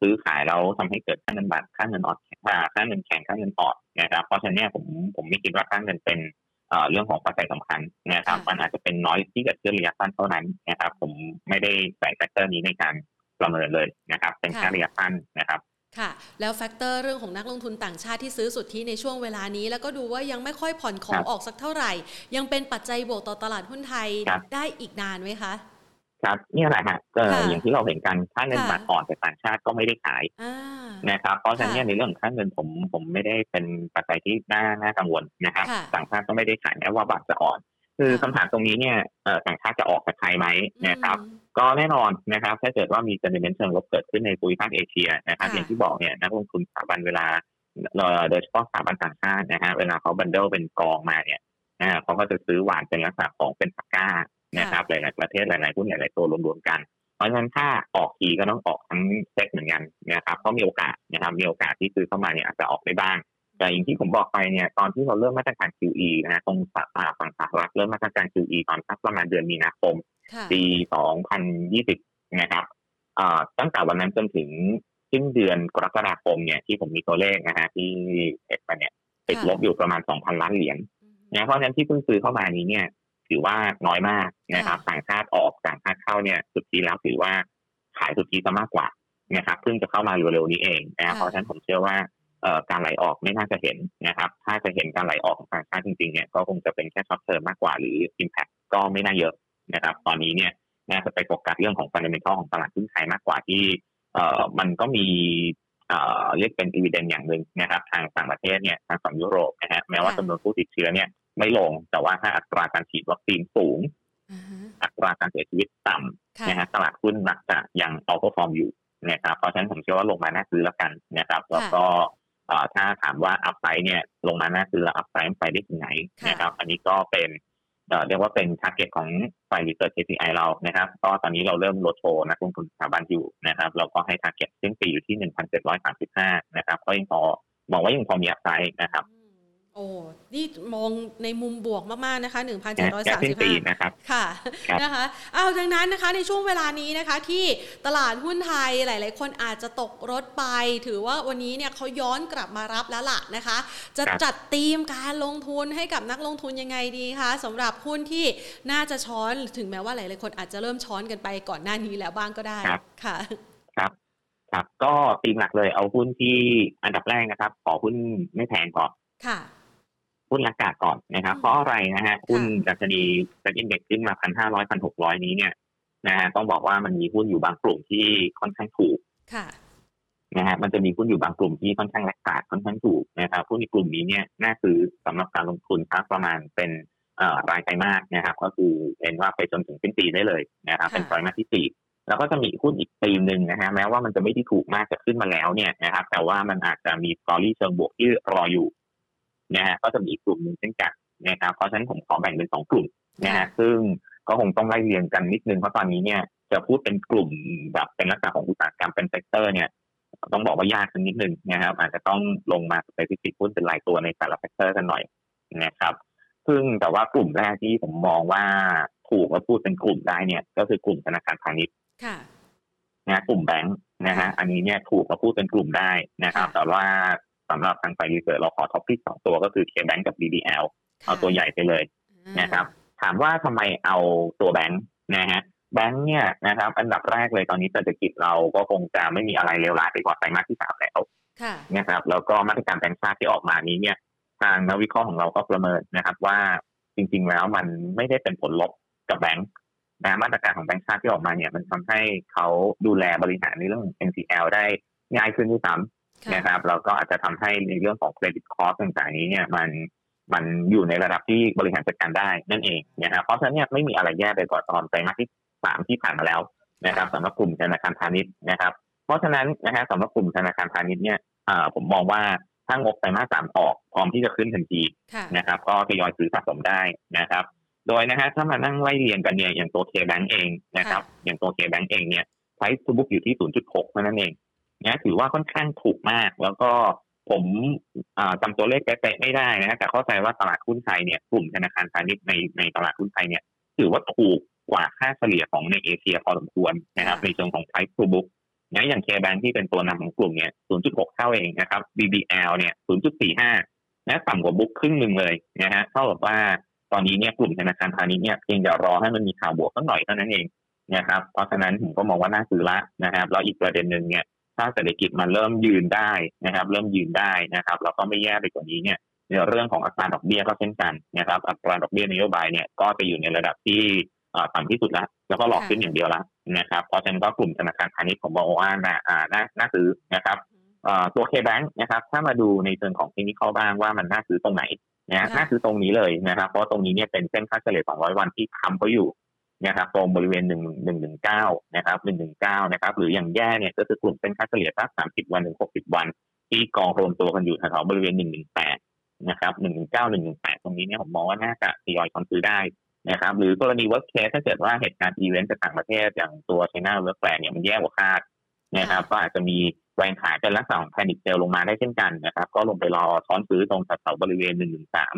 ซื้อขายแล้วทำให้เกิดค่าเงินบาทค่าเงินอ่อนค่าค่าเงินแข็งค่าเงินอ่อนนะครับเพราะฉะนั้นเนี่ยผมผมไม่คิดว่าค่าเงินเป็นเรื่องของปัจจัยสำคัญนะครับมันอาจจะเป็น noise ที่เกิดขึ้นระยะสั้นเท่านั้นนะครับผมไม่ได้ใส่ factor นี้ในการประเมินเลยนะครับ เป็นแค่ระยะสั้นนะครับ
ค่ะ แล้ว factor เรื่องของนักลงทุนต่างชาติที่ซื้อสุทธิในช่วงเวลานี้ แล้วก็ดูว่ายังไม่ค่อยผ่อนของ
กลับ
ออกสักเท่าไหร่ ยังเป็นปัจจัยบวกต่อตลาดหุ้นไทย
ครับ
ได้อีกนานไหมคะ
ครับเนี่ยแหละฮะก็
ค่ะ
อย่างที่เราเห็นกันค่าเงิน
ค่ะ
บาทอ่อนแต่ต่างชาติก็ไม่ได้ขาย
อ่า
นะครับเพราะฉะนั้นเนี่ย
ค่ะ
ในเรื่องของค่าเงินผมผมไม่ได้เป็นปัจจัยที่น่าน่ากังวลนะครับ
ค่ะ
ต่างชาติก็ไม่ได้ขายแม้ว่าบาทจะอ่อน คือ
ค่ะ
คำถามตรงนี้เนี่ยเอ่อต่างชาติจะออกจากไทยไหมนะครับ
อืม
ก็แน่นอนนะครับ ถ้าเกิดว่ามี sentiment เชิงลบเกิดขึ้นในภูมิภาคเอเชียนะครับ
ค่ะ
อย่างที่บอกเนี่ยนักลงทุนสถาบันเวลาเอ่อโดยเฉพาะสถาบันต่างชาตินะฮะเวลาเขาบันเดิลเป็นกองมาเนี่ยนะฮะเขาก็จะซื้อหวานเป็นลักษณะของเป็นตะกร้านะครับหลาย ๆ ประเทศหลาย ๆ หุ้นหลาย ๆ ตัวรวม ๆ กัน เพราะฉะนั้นถ้าออกทีก็ต้องออกทั้งเซ็ตเหมือนกันนะครับเพราะมีโอกาสนะครับมีโอกาสที่ซื้อเข้ามาเนี่ยอาจจะออกได้บ้าง แต่อย่างที่ผมบอกไปเนี่ยตอนที่เราเริ่มมาตรการ QE นะฮะตรงฝั่งฝั่งสหรัฐเริ่มมาตรการ QE ตอนสักประมาณเดือนมีนาคม
ค่ะ
ปี 2020 นะครับเอ่อตั้งแต่วันนั้นจนถึงสิ้นเดือนกรกฎาคมเนี่ยที่ผมมีตัวเลขนะฮะที่เอ็ดมาเนี่ยติดลบอยู่ประมาณ 2,000 ล้านเหรียญนะเพราะฉะนั้นที่เพิ่งซื้อเข้ามานี้เนี่ย ถือว่าน้อยมากนะครับต่างชาติออกต่างชาติเข้าเนี่ยสุทธิแล้วถือว่าขายสุทธิซะมากกว่านะครับเพิ่งจะเข้ามาเร็วๆนี้เองนะเพราะฉะนั้นผมเชื่อว่าเอ่อ การไหลออกไม่น่าจะเห็นนะครับ ถ้าจะเห็นการไหลออกของต่างชาติจริงๆเนี่ยก็คงจะเป็นแค่ short term มากกว่าหรือ impact ก็ไม่น่าเยอะนะครับ ตอนนี้เนี่ยน่าจะไปโฟกัสเรื่องของ fundamental ของตลาดหุ้นไทยมากกว่าที่เอ่อมันก็มีเอ่อเรียกเป็นอีเวนต์อย่างหนึ่งนะครับ ทางต่างประเทศเนี่ยทางฝั่งยุโรปนะฮะแม้ว่าจำนวนผู้ติดเชื้อเนี่ยไม่ลงแต่ว่าถ้าอัตราการฉีดวัคซีนสูง
อ่าฮะ
อัตราการเสียชีวิตต่ำ
ค่ะ
นะฮะตลาดหุ้นมักจะยัง outperform อยู่นะครับเพราะฉะนั้นผมเชื่อว่าลงมาน่าซื้อแล้วกันนะครับแล้วก็เอ่อ ถ้าถามว่า upside เนี่ยลงมาน่าซื้อแล้ว upside ไปได้ถึงไหนนะครับ อันนี้ก็เป็นเอ่อเรียกว่าเป็น target ของฝ่าย research KPI เรานะครับ ก็ตอนนี้เราเริ่มลดโชว์นักลงทุนสถาบันอยู่นะครับ เราก็ให้ target สิ้นปีอยู่ที่ 1,735 นะครับ ก็ยังพอมองว่ายังพอมี upside นะครับ
อืม โอ้นี่มองในมุมบวกมากๆนะคะ
แค่สิ้นปี
1,735
นะครับ
ค่ะ
ครับ
นะคะ เอาดังนั้นนะคะในช่วงเวลานี้นะคะ ที่ตลาดหุ้นไทยหลาย ๆ คนอาจจะตกรถไป ถือว่าวันนี้เนี่ยเขาย้อนกลับมารับแล้วล่ะนะคะ จะ
ครับ
จัดธีมการลงทุนให้กับนักลงทุนยังไงดีคะสำหรับหุ้นที่น่าจะช้อนถึงแม้ว่าหลาย ๆ คนอาจจะเริ่มช้อนกันไปก่อนหน้านี้แล้วบ้างก็ได้
ครับ
ค่ะ
ครับครับ ก็ตีมหลักเลยเอาหุ้นที่อันดับแรกนะครับ ขอหุ้นไม่แพงก่อน
ค่ะ
หุ้นราคาก่อนนะครับ
อืม
เพราะอะไรนะฮะหุ้นดัชนีเซ็นอินเด็กซ์ขึ้นมาพันห้าร้อยพันหกร้อยนี้เนี่ยนะฮะต้องบอกว่ามันมีหุ้นอยู่บางกลุ่มที่ค่อนข้างถูก
ค่ะ
นะฮะมันจะมีหุ้นอยู่บางกลุ่มที่ค่อนข้างแลกขาดค่อนข้างถูกนะครับหุ้นในกลุ่มนี้เนี่ยน่าซื้อสำหรับการลงทุนสักประมาณเป็นเอ่อรายไตรมาสนะครับ ก็คือเห็นว่าไปจนถึงสิ้นปีได้เลยนะครับ
ค่ะ
เป็นไตรมาสที่สี่แล้วก็จะมีหุ้นอีกตีมหนึ่งนะฮะแม้ว่ามันจะไม่ได้ถูกมากจะขึ้นมาแล้วเนี่ยนะครับแต่ว่ามันอาจจะมี story เชิงบวกที่รออยู่ นะฮะก็จะมีอีกกลุ่มหนึ่งเช่นกันนะครับเพราะฉะนั้นผมขอแบ่งเป็นสองกลุ่มนะฮะซึ่งก็คงต้องไล่เรียงกันนิดนึงเพราะตอนนี้เนี่ยจะพูดเป็นกลุ่มแบบเป็นลักษณะของอุตสาหกรรมเป็น sector เนี่ยต้องบอกว่ายากสักนิดนึงนะครับ อาจจะต้องลงมา specific หุ้นเป็นรายตัวในแต่ละ sector กันหน่อยนะครับ ซึ่งแต่ว่ากลุ่มแรกที่ผมมองว่าถูกและพูดเป็นกลุ่มได้เนี่ย ก็คือกลุ่มธนาคารพาณิชย์
ค่ะ
นะกลุ่มแบงค์นะฮะอันนี้เนี่ยถูกและพูดเป็นกลุ่มได้นะครับ
ค่ะ
แต่ว่า สำหรับทางฝ่าย research เราขอ top pick สองตัวก็คือ KBANK กับ BBL เอาตัวใหญ่ไปเลยนะครับ ถามว่าทำไมเอาตัวแบงค์นะฮะแบงค์เนี่ยนะครับ อันดับแรกเลยตอนนี้เศรษฐกิจเราก็คงจะไม่มีอะไรเลวร้ายไปกว่าไตรมาสที่สามแล้วนะครับแล้วก็มาตรการแบงค์ชาติที่ออกมานี้เนี่ย ทางนักวิเคราะห์ของเราก็ประเมินนะครับว่าจริง ๆ แล้วมันไม่ได้เป็นผลลบกับแบงค์นะมาตรการของแบงค์ชาติที่ออกมาเนี่ย มันทำให้เขาดูแลบริหารในเรื่อง NPL ได้ง่ายขึ้นด้วยซ้ำ นะครับแล้วก็อาจจะทำให้ในเรื่องของ credit cost ต่างๆนี้เนี่ยมันมันอยู่ในระดับที่บริหารจัดการได้นั่นเองนะครับเพราะฉะนั้นเนี่ยไม่มีอะไรแย่ไปกว่าตอนไตรมาสที่สามที่ผ่านมาแล้วนะครับสำหรับกลุ่มธนาคารพาณิชย์นะครับ เพราะฉะนั้นนะฮะสำหรับกลุ่มธนาคารพาณิชย์เนี่ยผมมองว่าถ้างบไตรมาสสามออกพร้อมที่จะขึ้นทันทีนะครับก็ทยอยซื้อสะสมได้นะครับ โดยนะฮะถ้ามานั่งไล่เรียงกันเนี่ยอย่างตัว KBANK เองนะครับอย่างตัว KBANK เองเนี่ย price to book อยู่ที่ 0.6เท่านั้นเอง นะถือว่าค่อนข้างถูกมาก แล้วก็ผมจำตัวเลขเป๊ะไม่ได้นะแต่เข้าใจว่าตลาดหุ้นไทยเนี่ยกลุ่มธนาคารพาณิชย์ในในตลาดหุ้นไทยเนี่ยถือว่าถูกกว่าค่าเฉลี่ยของในเอเชียพอสมควรนะครับในเชิงของ price to book นะอย่างเคแบงที่เป็นตัวนำของกลุ่มเนี่ย 0.6 เท่าเองนะครับ BBL เนี่ย 0.45 นะต่ำกว่าบุ๊กครึ่งหนึ่งเลยนะฮะเท่ากับว่าตอนนี้เนี่ยกลุ่มธนาคารพาณิชย์เนี่ยเพียงจะรอให้มันมีข่าวบวกสักหน่อยเท่านั้นเองนะครับ เพราะฉะนั้นผมก็มองว่าน่าซื้อละนะครับแล้วอีกประเด็นหนึ่งเนี่ย ถ้าเศรษฐกิจมันเริ่มยืนได้นะครับ เริ่มยืนได้นะครับแล้วก็ไม่แย่ไปกว่านี้เนี่ยในเรื่องของอัตราดอกเบี้ยก็เช่นกันนะครับ อัตราดอกเบี้ยนโยบายเนี่ยก็จะอยู่ในระดับที่ต่ำที่สุดแล้วแล้วก็หลอกขึ้นอย่างเดียวแล้วนะครับเพราะฉะนั้นก็กลุ่มธนาคารพาณิชย์ของบอว่าน่าน่าน่าซื้อนะครับตัวเคแบงค์นะครับ ถ้ามาดูในเชิงของเทคนิคบ้างว่ามันน่าซื้อตรงไหนนะน่าซื้อตรงนี้เลยนะครับ เพราะตรงนี้เนี่ยเป็นเส้นค่าเฉลี่ย200 วันที่ทำเขาอยู่ นะครับตรงบริเวณ1 1 1 9นะครับ119นะครับ หรืออย่างแย่เนี่ยก็คือกลุ่มเส้นค่าเฉลี่ยสัก30วันถึง60วัน ที่กองรวมตัวกันอยู่แถวบริเวณ118นะครับ119 118ตรงนี้เนี่ยผมมองว่าน่าจะทยอยคอนซื้อได้นะครับ หรือกรณี worst case ถ้าเกิดว่าเหตุการณ์อีเวนต์จากต่างประเทศอย่างตัว China Work Plan เนี่ยมันแย่กว่าคาดนะครับ ก็อาจจะมีแรงขายเป็นลักษณะของแพนิคเซลลงมาได้เช่นกันนะครับ ก็ลงไปรอช้อนซื้อตรงแถวบริเวณ1นึ่งสาม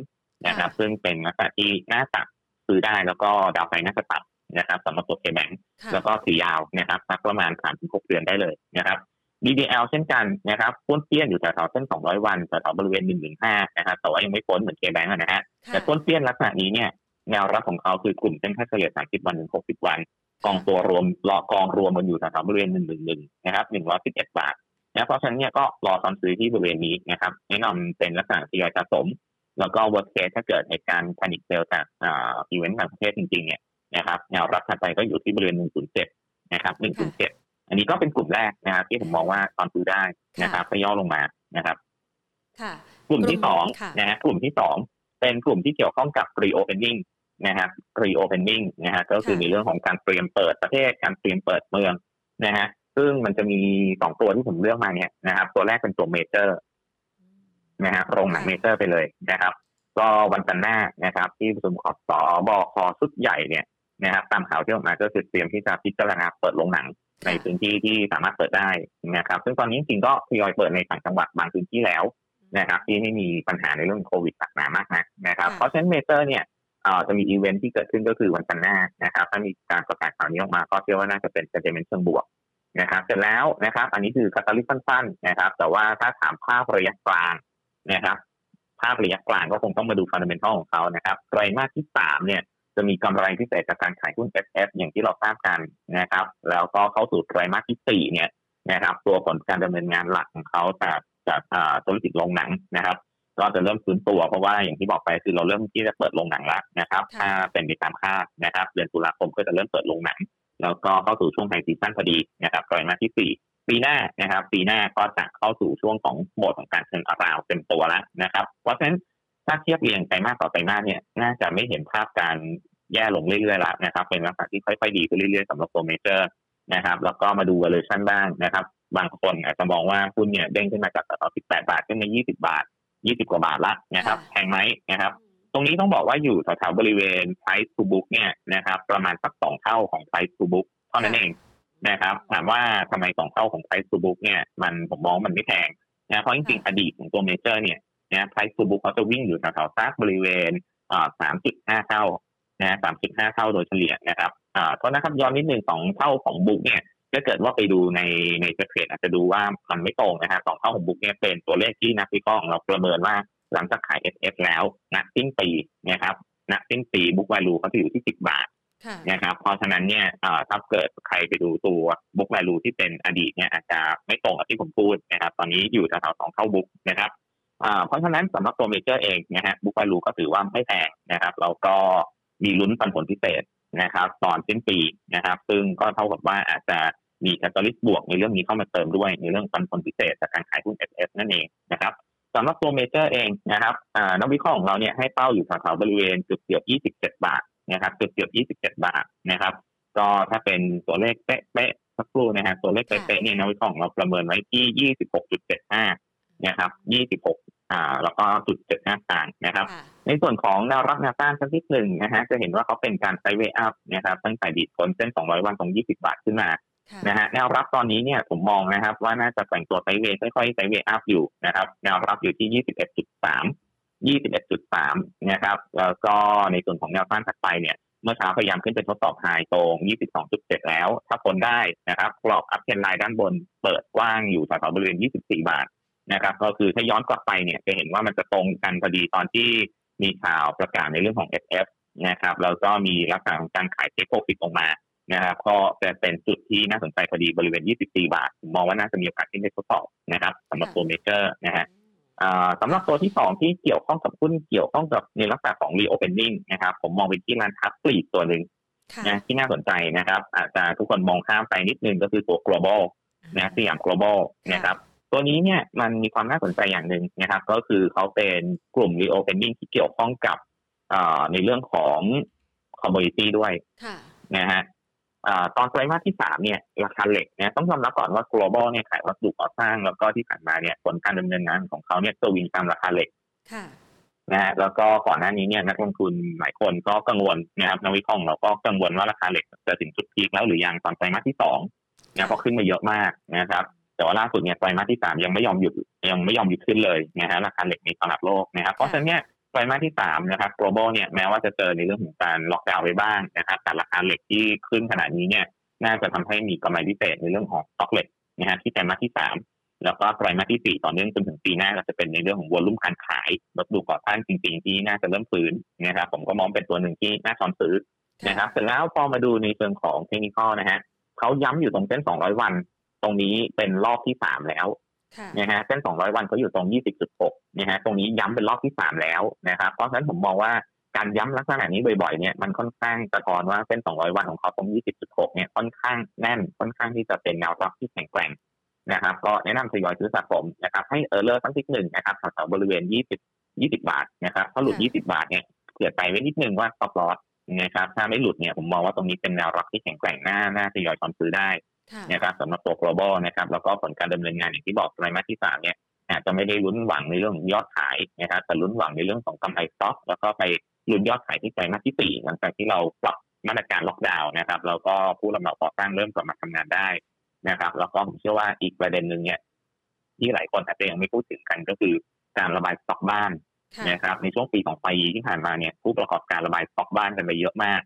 นะครับ ซึ่งเป็นลักษณะที่น่าจะ ซื้อได้แล้วก็ดาวไฟน่าจะตัดนะครับสำหรับตัวเคแบงแล้วก็ถือยาวนะครับสักประมาณสามถึงหกเดือนได้เลยนะครับ BDL เช่นกันนะครับพ้นเปี้ยนอยู่แถวๆเส้น 200 วันแถวๆบริเวณ 115 นะครับแต่ว่ายังไม่พ้นเหมือนเคแบงนะฮะแต่พ้นเปี้ยนลักษณะนี้เนี่ยแนวรับของเขาคือกลุ่มเส้นค่าเฉลี่ย 30 วันถึง 60 วัน กองตัวรวมรอกองรวมมันอยู่แถวบริเวณ 111 นะครับ 111 บาทนะเพราะฉะนั้นเนี่ยก็รอตอนซื้อที่บริเวณนี้นะครับแนะนำเป็นลักษณะทยอยสะสม แล้วก็ worst case ถ้าเกิดเหตุการณ์ panic sale จากอีเวนต์ต่างประเทศจริงๆเนี่ยนะครับแนวรับถัดไปก็อยู่ที่บริเวณ 107 นะครับ 107 อันนี้ก็เป็นกลุ่มแรกนะครับที่ผมมองว่าตอนซื้อได้นะครับก็ย่อลงมานะครับกลุ่มที่สองนะฮะกลุ่มที่สองเป็นกลุ่มที่เกี่ยวข้องกับ reopening นะครับ reopening นะฮะก็คือในเรื่องของการเตรียมเปิดประเทศ การเตรียมเปิดเมืองนะฮะซึ่งมันจะมีสองตัวที่ผมเลือกมาเนี่ยนะครับตัวแรกเป็นตัวเมเจอร์ นะฮะโรงหนังเมเจอร์ไปเลยนะครับ ก็วันจันทร์หน้านะครับ ที่ประชุมขอสอบคชุดใหญ่เนี่ยนะครับตามข่าวที่ออกมาก็คือเตรียมที่จะพิจารณาเปิดโรงหนังในพื้นที่ที่สามารถเปิดได้นะครับ ซึ่งตอนนี้จริงก็ทยอยเปิดในต่างจังหวัดบางพื้นที่แล้วนะครับที่ไม่มีปัญหาในเรื่องโควิดหนักหนามากนะนะครับ เพราะฉะนั้นเมเจอร์เนี่ยจะมีอีเวนท์ที่เกิดขึ้นก็คือวันจันทร์หน้านะครับ ถ้ามีการประกาศข่าวนี้ออกมาก็เชื่อว่าน่าจะเป็น sentiment เชิงบวกนะครับ เสร็จแล้วนะครับ อันนี้คือ catalyst สั้นๆนะครับ แต่ว่าถ้าถามภาพระยะกลาง นะครับภาพระยะกลางก็คงต้องมาดู fundamental ของเขานะครับไตรมาสที่สามเนี่ยจะมีกำไรพิเศษจากการขายหุ้น SF อย่างที่เราทราบกันนะครับ แล้วก็เข้าสู่ไตรมาสที่สี่เนี่ยนะครับ ตัวผลการดำเนินงานหลักของเขาจากจากธุรกิจโรงหนังนะครับ ก็จะเริ่มฟื้นตัวเพราะว่าอย่างที่บอกไปคือเราเริ่มที่จะเปิดโรงหนังแล้วนะครับ ถ้าเป็นไปตามคาดนะครับ เดือนตุลาคมก็จะเริ่มเปิดโรงหนัง แล้วก็เข้าสู่ช่วง high season พอดีนะครับไตรมาสที่4 ปีหน้านะครับ ปีหน้าก็จะเข้าสู่ช่วงของโหมดของการเชิงอาราวเต็มตัวแล้วนะครับ เพราะฉะนั้นถ้าเทียบเรียงไตรมาสต่อไตรมาสเนี่ยน่าจะไม่เห็นภาพการแย่ลงเรื่อยๆแล้วนะครับ เป็นลักษณะที่ค่อยๆดีขึ้นเรื่อยๆสำหรับตัวเมเจอร์นะครับ แล้วก็มาดู valuation บ้างนะครับ บางคนอาจจะมองว่าหุ้นเนี่ยเด้งขึ้นมาจากต่อ18 บาทขึ้นมา 20 บาท 20 กว่าบาทละนะครับแพงไหมนะครับ ตรงนี้ต้องบอกว่าอยู่แถวๆบริเวณ price to book เนี่ยนะครับ ประมาณสักสองเท่าของ price to book เท่านั้นเอง นะครับ ถามว่าทำไมสองเท่าของ price to book เนี่ยมันผมมองมันไม่แพงนะเพราะจริงๆอดีตของตัวเมเจอร์เนี่ยนะ price to book เขาจะวิ่งอยู่แถวๆซักบริเวณอ่า3.5เท่านะ3.5เท่าโดยเฉลี่ยนะครับอ่าเพราะนะครับย้อนนิดนึงสองเท่าของ book เนี่ยถ้าเกิดว่าไปดูในใน trade อาจจะดูว่ามันไม่ตรงนะฮะสองเท่าของ book เนี่ยเป็นตัวเลขที่นักวิเคราะห์ของเราประเมินว่าหลังจากขาย SF แล้วนักสิ้นปีนะครับณสิ้นปี book value เขาจะอยู่ที่สิบบาท นะครับเพราะฉะนั้นเนี่ยถ้าเกิดใครไปดูตัวbook value ที่เป็นอดีตเนี่ยอาจจะไม่ตรงกับที่ผมพูดนะครับ ตอนนี้อยู่แถวๆสองเท่า book นะครับเพราะฉะนั้นสำหรับตัวเมเจอร์เองนะฮะ book value ก็ถือว่าไม่แพงนะครับแล้วก็มีลุ้นปันผลพิเศษนะครับ ตอนสิ้นปีนะครับ ซึ่งก็เท่ากับว่าอาจจะมี catalyst บวกในเรื่องนี้เข้ามาเติมด้วยในเรื่องปันผลพิเศษจากการขายหุ้น SF นั่นเองนะครับสำหรับตัวเมเจอร์เองนะครับนักวิเคราะห์ของเราเนี่ยให้เป้าอยู่แถวๆบริเวณจุดเกือบ27 บาท นะครับจุดเกือบ 27 บาทนะครับ ก็ถ้าเป็นตัวเลขเป๊ะๆสักครู่นะฮะตัวเลขเป๊ะๆเนี่ยนักวิเคราะห์ของเราประเมินไว้ที่ 26.75 นะครับ 26 อ่า แล้วก็จุด75 สตางค์นะครับ ในส่วนของแนวรับแนวต้านสักนิดหนึ่งนะฮะจะเห็นว่าเขาเป็นการ sideway up นะครับ ตั้งแต่ดีดพ้นเส้น 200 วันตรง 20 บาทขึ้นมานะฮะแนวรับตอนนี้เนี่ยผมมองนะครับ ว่าน่าจะแต่งตัว sideway ค่อยๆ sideway up อยู่นะครับ แนวรับอยู่ที่ 21.3 21.3 นะครับ แล้วก็ในส่วนของแนวต้านถัดไปเนี่ย เมื่อเช้าพยายามขึ้นไปทดสอบไฮตรง 22.7 แล้ว ถ้าพ้นได้นะครับ กรอบอัพเทนไลน์ด้านบนเปิดกว้างอยู่แถวๆบริเวณ 24 บาทนะครับ ก็คือถ้าย้อนกลับไปเนี่ยจะเห็นว่ามันจะตรงกันพอดีตอนที่มีข่าวประกาศในเรื่องของ FF นะครับ แล้วก็มีลักษณะของการขายเทคโปรฟิตออกมานะครับก็จะเป็นจุดที่น่าสนใจพอดีบริเวณ 24 บาท มองว่าน่าจะมีโอกาสที่จะทดสอบนะครับสำหรับตัวเมเจอร์นะฮะ สำหรับตัวที่สองที่เกี่ยวข้องกับหุ้นเกี่ยวข้องกับในลักษณะของ reopening นะครับ ผมมองไปที่ร้านค้าปลีกตัวหนึ่งนะที่น่าสนใจนะครับ อาจจะทุกคนมองข้ามไปนิดนึงก็คือตัว global นะสยาม global นะครับ ตัวนี้เนี่ยมันมีความน่าสนใจอย่างหนึ่งนะครับ ก็คือเขาเป็นกลุ่ม reopening ที่เกี่ยวข้องกับในเรื่องของ commodity ด้วยนะฮะ ตอนไตรมาสที่สามเนี่ยราคาเหล็กเนี่ยต้องยอมรับก่อนว่า global เนี่ยขายวัสดุก่อสร้างแล้วก็ที่ผ่านมาเนี่ยผลการดำเนินงานของเขาเนี่ยตัววินตามราคาเหล็กนะฮะแล้วก็ก่อนหน้านี้เนี่ยนักลงทุนหลายคนก็กังวลนะครับนักวิเคราะห์เราก็กังวลว่าราคาเหล็กจะถึงจุดพีคแล้วหรือยังตอนไตรมาสที่สองเนี่ยเพราะขึ้นมาเยอะมากนะครับ แต่ว่าล่าสุดเนี่ยไตรมาสที่สามยังไม่ยอมหยุดยังไม่ยอมหยุดขึ้นเลยนะฮะราคาเหล็กในตลาดโลกนะครับเพราะฉะนั้นเนี่ย ไตรมาสที่สามนะครับ global เนี่ยแม้ว่าจะเจอในเรื่องของการล็อกดาวน์ไว้บ้างนะครับแต่ราคาเหล็กที่ขึ้นขนาดนี้เนี่ยน่าจะทำให้มีกำไรพิเศษในเรื่องของสต็อกเหล็กนะฮะที่ไตรมาสที่สามแล้วก็ไตรมาสที่สี่ต่อเนื่องจนถึงปีหน้าก็จะเป็นในเรื่องของวอลุ่มการขายรถดูก่อสร้างจริงๆที่น่าจะเริ่มฟื้นนะครับผมก็มองเป็นตัวหนึ่งที่น่าชอนซื้อนะครับเสร็จแล้วพอมาดูในเชิงของเทคนิคนะฮะเขาย้ำอยู่ตรงเส้น 200 วัน ตรงนี้เป็นรอบที่สามแล้ว นะฮะเส้น 200 วันเขาอยู่ตรง 20.6นะฮะตรงนี้ย้ำเป็นรอบที่สามแล้วนะครับเพราะฉะนั้นผมมองว่าการย้ำลักษณะนี้บ่อยๆเนี่ยมันค่อนข้างสะท้อนว่าเส้น 200 วันของเขาตรง 20.6 เนี่ยค่อนข้างแน่นค่อนข้างที่จะเป็นแนวรับที่แข็งแกร่งนะครับ ก็แนะนำทยอยซื้อสะสมนะครับ ให้เออร์เลอร์ตั้งที่หนึ่งนะครับแถวบริเวณ 20 20 บาทนะครับถ้าหลุด 20 บาทเนี่ยเผื่อใจไว้นิดนึงว่าต o อ l o สนะครับถ้าไม่หลุดเนี่ยผมมองว่าตรงนี้เป็นแนวรับที่แข็งแกร่งหน้าหน้าทยอยความซื้อได้ นะครับสำหรับตัว global นะครับแล้วก็ผลการดำเนินงานอย่างที่บอกไตรมาสที่สามเนี่ยอาจจะไม่ได้ลุ้นหวังในเรื่องยอดขายนะครับแต่ลุ้นหวังในเรื่องของกำไรสต็อก แล้วก็ไปลุ้นยอดขายที่ไตรมาสที่สี่หลังจากที่เราปรับมาตรการล็อกดาวน์นะครับแล้วก็ผู้รับเหมาก่อสร้างเริ่มกลับมาทำงานได้นะครับ แล้วก็ผมเชื่อว่าอีกประเด็นหนึ่งเนี่ยที่หลายคนอาจจะยังไม่พูดถึงกันก็คือการระบายสต็อกบ้านนะครับ ในช่วงปีของปีที่ผ่านมาเนี่ยผู้ประกอบการระบายสต็อกบ้านกันไปเยอะมาก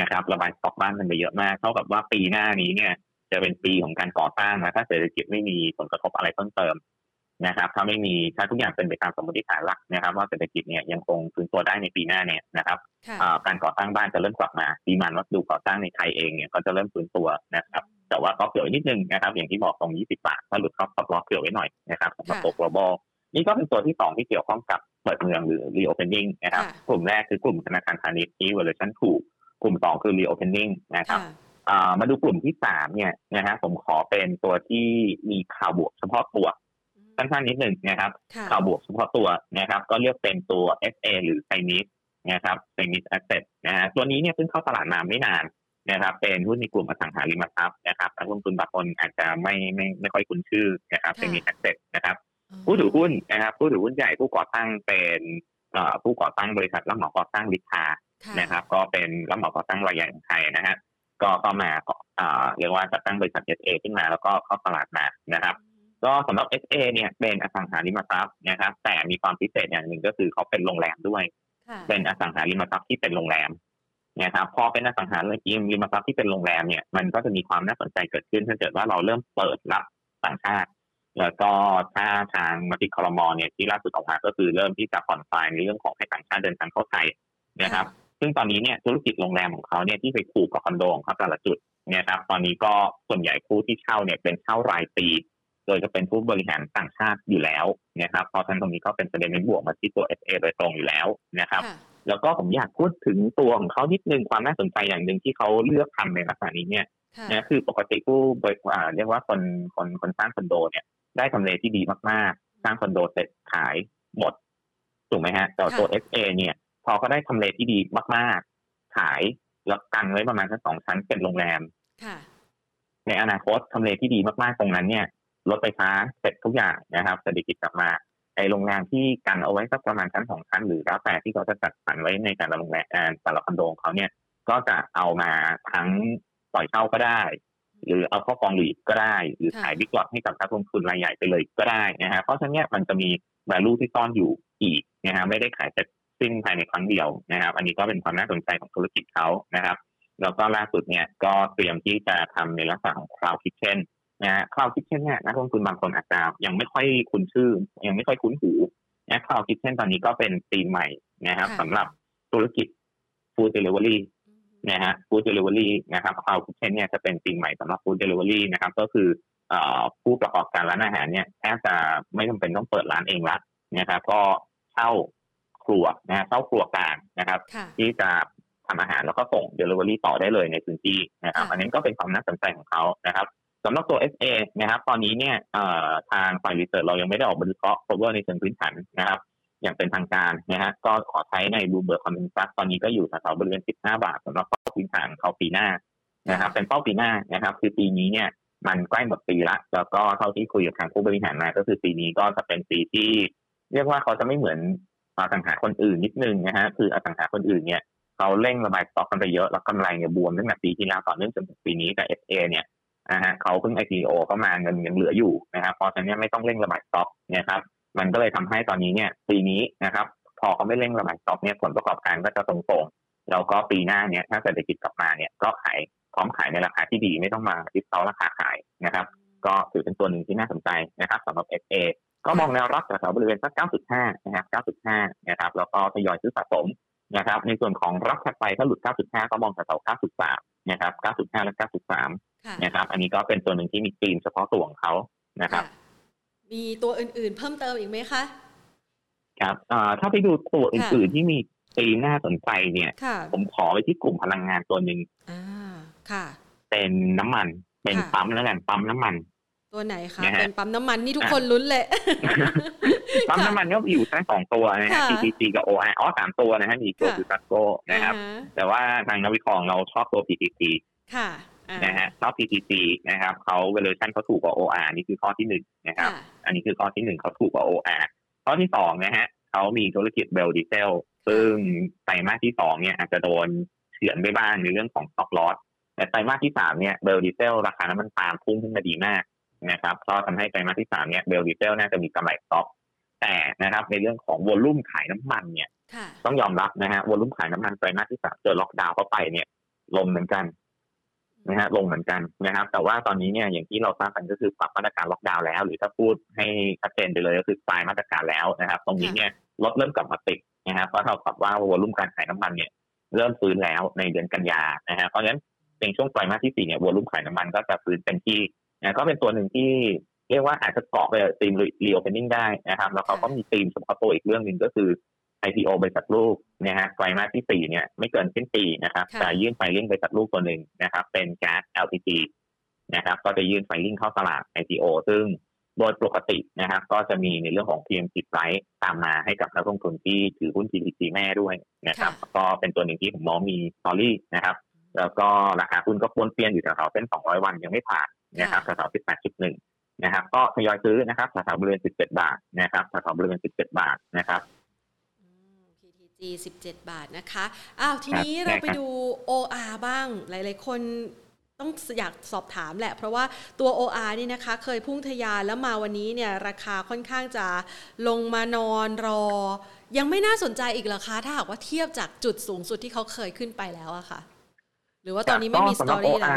นะครับ ระบายสต็อกบ้านกันไปเยอะมากเท่ากับว่าปีหน้านี้เนี่ย จะเป็นปีของการก่อสร้างนะถ้าเศรษฐกิจไม่มีผลกระทบอะไรเพิ่มเติมนะครับ ถ้าไม่มีถ้าทุกอย่างเป็นไปตามสมมติฐานหลักนะครับ ว่าเศรษฐกิจเนี่ยยังคงฟื้นตัวได้ในปีหน้าเนี่ยนะครับการก่อสร้างบ้านจะเริ่มกลับมาดีมันวัสดุก่อสร้างในไทยเองเนี่ยก็จะเริ่มฟื้นตัวนะครับ แต่ว่าก็เผื่อนิดนึงนะครับ อย่างที่บอกตรง 20 บาทถ้าหลุดเข้าปล็อกเผื่อไว้หน่อยนะครับสำหรับตัว global นี่ก็เป็นตัวที่สองที่เกี่ยวข้องกับเปิดเมืองหรือ reopening นะครับ กลุ่มแรกคือกลุ่มธนาคารพาณิชย์ที่ valuation ถูก กลุ่มสองคือ reopening นะครับ มาดูกลุ่มที่สามเนี่ยนะฮะผมขอเป็นตัวที่มีข่าวบวกเฉพาะตัวสั้นๆนิดหนึ่งนะครับ ข่าวบวกเฉพาะตัวนะครับ ก็เรียกเป็นตัว SA หรือ Chinese นะครับ Chinese Asset นะฮะตัวนี้เนี่ยเพิ่งเข้าตลาดมาไม่นานนะครับ เป็นหุ้นในกลุ่มอสังหาริมทรัพย์นะครับนักลงทุนบางคนอาจจะไม่ไม่ไม่ค่อยคุ้นชื่อนะครับ Chinese Asset นะครับผู้ถือหุ้นนะครับ ผู้ถือหุ้นใหญ่ผู้ก่อตั้งเป็นผู้ก่อตั้งบริษัทรับเหมาก่อสร้างลิทานะครับ ก็เป็นรับเหมาก่อสร้างรายใหญ่ของไทยนะฮะ ก็เข้ามาเรียกว่าจัดตั้งบริษัท SA ขึ้นมาแล้วก็เข้าตลาดมานะครับ ก็สำหรับ SA เนี่ยเป็นอสังหาริมทรัพย์นะครับ แต่มีความพิเศษอย่างหนึ่งก็คือเขาเป็นโรงแรมด้วย เป็นอสังหาริมทรัพย์ที่เป็นโรงแรมนะครับพอเป็นอสังหาริมทรัพย์ที่เป็นโรงแรมเนี่ยมันก็จะมีความน่าสนใจเกิดขึ้นถ้าเกิดว่าเราเริ่มเปิดรับต่างชาติ แล้วก็ถ้าทางมติคอรมอเนี่ยที่ล่าสุดออกมาก็คือเริ่มที่จะผ่อนคลายในเรื่องของให้ต่างชาติเดินทางเข้าไทยนะครับ ซึ่งตอนนี้เนี่ยธุรกิจโรงแรมของเขาเนี่ยที่ไปผูกกับคอนโดของเขาแต่ละจุดเนี่ยครับตอนนี้ก็ส่วนใหญ่ผู้ที่เช่าเนี่ยเป็นเช่ารายปี โดยจะเป็นผู้บริหารต่างชาติอยู่แล้วนะครับเพราะฉะนั้นตรงนี้ก็เป็นประเด็นในบวกมาที่ตัว FA โดยตรงอยู่แล้วนะครับ แล้วก็ผมอยากพูดถึงตัวของเขานิดนึงความน่าสนใจอย่างหนึ่งที่เขาเลือกทำในลักษณะนี้เนี่ยนะคือปกติผู้บริเรียกว่าคนคนคนสร้างคอนโดเนี่ยได้ทำเลที่ดีมากๆ สร้างคอนโดเสร็จขายหมดถูกไหมฮะแต่ตัว FA เนี่ย พอเขาได้ทำเลที่ดีมาก ๆ ขายแล้วกันไว้ประมาณสักสองชั้นเป็นโรงแรมในอนาคตทำเลที่ดีมากๆตรงนั้นเนี่ยรถไฟฟ้าเสร็จทุกอย่างนะครับเศรษฐกิจกลับมาไอโรงแรมที่กันเอาไว้สักประมาณชั้นสองชั้นหรือแล้วแต่ที่เขาจะจัดสรรไว้ในแต่ละโรงแรมแต่ละคอนโดของเขาเนี่ย ก็จะเอามาทั้งปล่อยเช่าก็ได้ หรือเอาเข้ากองหลีดก็ได้ หรือขายบิ๊กล็อตให้กับนักลงทุนรายใหญ่ไปเลยก็ได้นะฮะเพราะฉะนั้นมันจะมีแวลูที่ซ่อนอยู่อีกนะฮะไม่ได้ขายเส ร็จสิ้นภายในครั้งเดียวนะครับ อันนี้ก็เป็นความน่าสนใจของธุรกิจเขานะครับแล้วก็ล่าสุดเนี่ยก็เตรียมที่จะทำในลักษณะของ cloud kitchen นะฮะ cloud kitchen เนี่ยนักลงทุนบางคนอาจจะยังไม่ค่อยคุ้นชื่อ ยังไม่ค่อยคุ้นหูนะ cloud kitchen ตอนนี้ก็เป็นธีมใหม่นะครับสำหรับธุรกิจ food delivery นะฮะ food delivery นะครับ cloud kitchen เนี่ยจะเป็นธีมใหม่สำหรับ food delivery นะครับ ก็คือผู้ประกอบการร้านอาหารเนี่ยแทบจะไม่จำเป็นต้องเปิดร้านเองละนะครับ ก็เช่า ครัวนะเช่าครัวกลางนะครับ ที่จะทำอาหารแล้วก็ส่ง Delivery ต่อได้เลยในพื้นที่นะครับ อันนี้ก็เป็นความน่าสนใจของเขานะครับสำหรับตัว SA นะครับ ตอนนี้เนี่ยทางฝ่าย research เรายังไม่ได้ออกบทวิเคราะห์ cover ในเชิงพื้นฐานนะครับ อย่างเป็นทางการนะฮะก็ขอใช้ใน Bloomberg consensus อนนี้ก็อยู่แถวบริเวณ 15 บาทสำหรับเป้าพื้นฐานเขาปีหน้านะครับ เป็นเป้าปีหน้านะครับ คือปีนี้เนี่ยมันใกล้หมดปีละ แล้วก็เท่าที่คุยกับทางผู้บริหารมาก็คือปีนี้ก็จะเป็นปีที่ เรียกว่าเขาจะไม่เหมือน อสังหาคนอื่นนิดนึงนะฮะคืออสังหาคนอื่นเนี่ยเขาเร่งระบายสต็อกกันไปเยอะ แล้วกำไรเนี่ยบวมตั้งแต่ปีที่แล้วต่อเนื่องจนถึงปีนี้แต่ FA เอเนี่ยนะฮะเขาเพิ่ง IPO ก็มาเงินยังเหลืออยู่นะครับเพราะฉะนั้นไม่ต้องเร่งระบายสต็อกนะครับมันก็เลยทำให้ตอนนี้เนี่ยปีนี้นะครับพอเขาไม่เร่งระบายสต็อกเนี่ยผลประกอบการก็จะตรงๆแล้วก็ปีหน้าเนี่ยถ้าเศรษฐกิจกลับมาเนี่ยก็ขายพร้อมขายในราคาที่ดีไม่ต้องมา discount ราคาขายนะครับก็ถือเป็นตัวหนึ่งที่น่าสนใจนะครับสำหรับ FA ก็มองแนวรับจากแถวบริเวณสัก 9.5 นะครับ 9.5 นะครับ แล้วก็ทยอยซื้อสะสมนะครับ ในส่วนของรับถัดไปถ้าหลุด 9.5 ก็มองแถว9.3 นะครับ 9.5 และ 9.3 นะครับ อันนี้ก็เป็นตัวหนึ่งที่มีธีมเฉพาะตัวของเขานะครับ
มีตัวอื่นๆ เพิ่มเติมอีกไหมคะ
ครับถ้าไปดูตัวอื่นๆที่มีธีมน่าสนใจเนี่ย ผมขอไปที่กลุ่มพลังงานตัวหนึ่ง
อ่าค่ะ
เป็นน้ำมัน เป็นปั๊มแล้วกัน ปั๊มน้ำมัน
ตัวไหนคะเป็นปั๊มน้ำมันนี่ทุกคนลุ้นเลย
ปั๊มน้ำมันก็อยู่แค่สองตัวนะฮะ PTT กับ OR อ๋อสามตัวนะฮะมีตัวคือซัตโกนะครับ แต่ว่าทางนักวิเคราะห์เราชอบตัว PTG
ค่ะ
นะฮะชอบ PTG นะครับเขาเวอร์ชันเขาถูกกว่า OR นี่คือข้อที่หนึ่งนะครับ อันนี้คือข้อที่หนึ่งเขาถูกกว่า OR ข้อที่สองนะฮะเขามีธุรกิจไบลดีเซลซึ่งไตรมาสที่สองเนี่ยอาจจะโดนเฉือนไปบ้างในเรื่องของ stock loss แต่ไตรมาสที่สามเนี่ยไบโอดีเซลราคาน้ำมันปาล์มพุ่งขึ้นมาดีมาก นะครับก็ทำให้ไตรมาสที่สามเนี่ยไบโอดีเซลน่าจะมีกำไรสต็อกแต่นะครับในเรื่องของวอลุ่มขายน้ำมันเนี่ยต้องยอมรับนะฮะวอลุ่มขายน้ำมันไตรมาสที่สามเจอล็อกดาวน์เข้าไปเนี่ยลงเหมือนกันนะฮะลงเหมือนกันนะครับ แต่ว่าตอนนี้เนี่ยอย่างที่เราทราบกันก็คือปรับมาตรการล็อกดาวน์แล้ว หรือถ้าพูดให้ชัดเจนไปเลยก็คือปลายมาตรการแล้วนะครับ ตรงนี้เนี่ยลดเริ่มกลับมาติดนะครับก็เท่ากับว่าวอลุ่มการขายน้ำมันเนี่ยเริ่มฟื้นแล้วในเดือนกันยานะฮะเพราะฉะนั้นในช่วงไตรมาสที่สี่เนี่ยวอลุ่มขายน้ำมันก็จะฟื้นเป็นที่ นะก็เป็นตัวหนึ่งที่เรียกว่าอาจจะเกาะไป theme reopening ได้นะครับ แล้วเขาก็มีทีมเฉพาะตัวอีกเรื่องหนึ่งก็คือ IPO บริษัทลูกนะฮะไตรมาสที่สี่เนี่ยไม่เกินสิ้นปีนะครับจะยื่น filing บริษัทลูกตัวหนึ่งนะครับ เป็นแก๊ส LPG นะครับก็จะยื่น filing เข้าตลาด IPO ซึ่งโดยปกตินะครับ ก็จะมีในเรื่องของ PM 10ไ r ท์ตามมาให้กับนักลงทุนที่ถือหุ้น GDC แม่ด้วยนะครับ ก็เป็นตัวหนึ่งที่ผมมองมี story นะครับ แล้วก็ราคาหุ้นก็ปวนเปลี่ยนอยู่แถวๆเป็น 200 วันยังไม่ผ่าน นะครับแถวๆ18.1นะครับ ก็ทยอยซื้อนะครับสถาบริเวณ17 บาทนะครับสถาบริเวณ17 บาทนะครับ
PTG 17 บาทนะคะอ้าวทีนี้เราไปดู OR บ้าง หลาย ๆ คนต้องอยากสอบถามแหละ เพราะว่าตัว OR นี่นะคะ เคยพุ่งทยานแล้วมาวันนี้เนี่ย ราคาค่อนข้างจะลงมานอนรอ ยังไม่น่าสนใจอีกเหรอคะ ถ้าหากว่าเทียบจากจุดสูงสุดที่เขาเคยขึ้นไปแล้วอะค่ะ หรือว่าตอนนี้ไม่มีสตอรี่แล้ว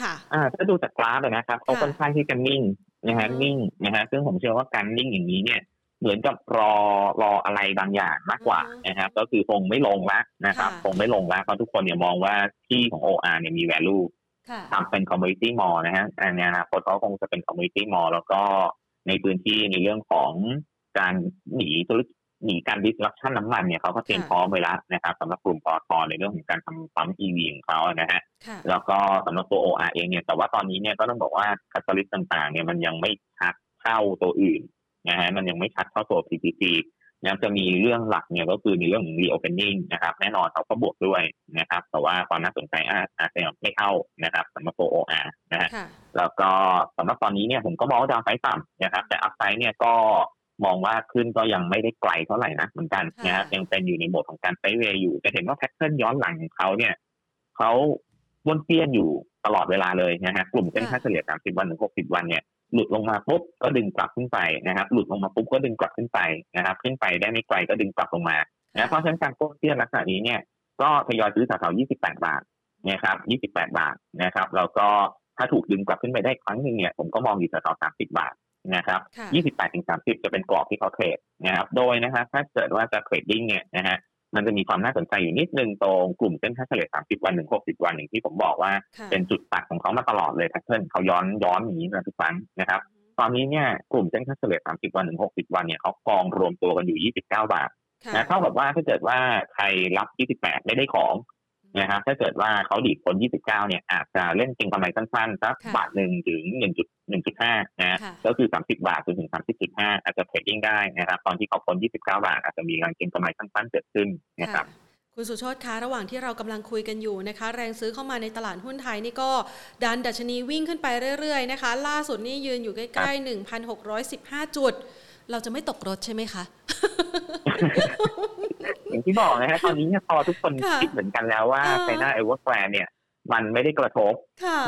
ค่ะ
อ่าถ้าดูจากกราฟนะครับเขาค่อนข้างที่จะนิ่งนะฮะนิ่งนะฮะซึ่งผมเชื่อว่าการนิ่งอย่างนี้เนี่ยเหมือนกับรอรออะไรบางอย่างมากกว่านะครับ ก็คือคงไม่ลงละนะครับคงไม่ลงละเพราะทุกคนเนี่ยมองว่าที่ของ OR เนี่ยมี value ทำเป็น community mall นะฮะอันนี้นะเขาคงจะเป็น community mall แล้วก็ในพื้นที่ในเรื่องของการหนีธุรกิจ หนีการ disruption น้ำมันเนี่ยเขาก็เตรียมพร้อมไว้แล้วนะครับสำหรับกลุ่มปอทในเรื่องของการทำปั๊ม EV ของเขานะฮะแล้วก็สำหรับตัว OR เองเนี่ยแต่ว่าตอนนี้เนี่ยก็ต้องบอกว่า catalyst ต่างๆเนี่ยมันยังไม่ชัดเท่าตัวอื่นนะฮะมันยังไม่ชัดเท่าตัว PPC นะจะมีเรื่องหลักเนี่ยก็คือในเรื่องของ reopening นะครับแน่นอนเขาก็บวกด้วยนะครับ แต่ว่าความน่าสนใจอาจจะไม่เท่านะครับสำหรับตัว OR นะฮะแล้วก็สำหรับตอนนี้เนี่ยผมก็มองว่า downside ต่ำนะครับแต่ upside เนี่ยก็ มองว่าขึ้นก็ยังไม่ได้ไกลเท่าไหร่นะเหมือนกันนะครับยังเป็นอยู่ในโหมดของการ sideway อยู่จะเห็นว่า pattern ย้อนหลังของเขาเนี่ยเขาวนเปี้ยนอยู่ตลอดเวลาเลยนะฮะกลุ่มเส้นค่าเฉลี่ย 30 วันถึง 60 วันเนี่ยหลุดลงมาปุ๊บก็ดึงกลับขึ้นไปนะครับ หลุดลงมาปุ๊บก็ดึงกลับขึ้นไปนะครับ ขึ้นไปได้ไม่ไกลก็ดึงกลับลงมานะเพราะฉะนั้นการโค้เตี้ยลักษณะนี้เนี่ย ก็ทยอยซื้อแถวๆ28 บาทนะครับ 28 บาทนะครับแล้วก็ถ้าถูกดึงกลับขึ้นไปได้ครั้งหนึ่งเนี่ยผมก็มองอยู่แถวๆ30 บาท นะครับ 28 ถึง 30 จะเป็นกรอบที่เขาเทรดนะครับ โดยนะครับถ้าเกิดว่าจะเทรดดิ้งเนี่ยนะฮะ มันจะมีความน่าสนใจอยู่นิดนึงตรงกลุ่มเส้นค่าเฉลี่ย 30 วันถึง 60 วันอย่างที่ผมบอกว่าเป็นจุดตัดของเขามาตลอดเลยแพทเทิร์นเขาย้อนย้อนอย่างนี้มาทุกครั้งนะครับ ตอนนี้เนี่ยกลุ่มเส้นค่าเฉลี่ย 30 วันถึง 60 วันเนี่ยเขากองรวมตัวกันอยู่ 29 บาทนะเท่ากับว่าถ้าเกิดว่าใครรับ 28 ไม่ได้ของ นะครับถ้าเกิดว่าเขาดีดคน29 เนี่ยอาจจะเล่นเก็งกำไรสั้นๆสักบาทหนึ่งถึง 1.1.5 นะก็คือ 30 บาทจนถึง 30.5 อาจจะ trading ได้นะครับ ตอนที่เขาคน29 บาท อาจจะมีการเก็งกำไรสั้นๆเกิดขึ้นนะครับ
คุณสุชดคะระหว่างที่เรากำลังคุยกันอยู่นะคะ แรงซื้อเข้ามาในตลาดหุ้นไทยนี่ก็ดันดัชนีวิ่งขึ้นไปเรื่อยๆนะคะ ล่าสุดนี่ยืนอยู่ใกล้ๆ 1,615 จุด เราจะไม่ตกรถใช่ไหมคะ
อย่างที่บอกนะฮะตอนนี้เนี่ยพอทุกคนคิดเหมือนกันแล้วว่า China Evergrande เนี่ย มันไม่ได้กระทบ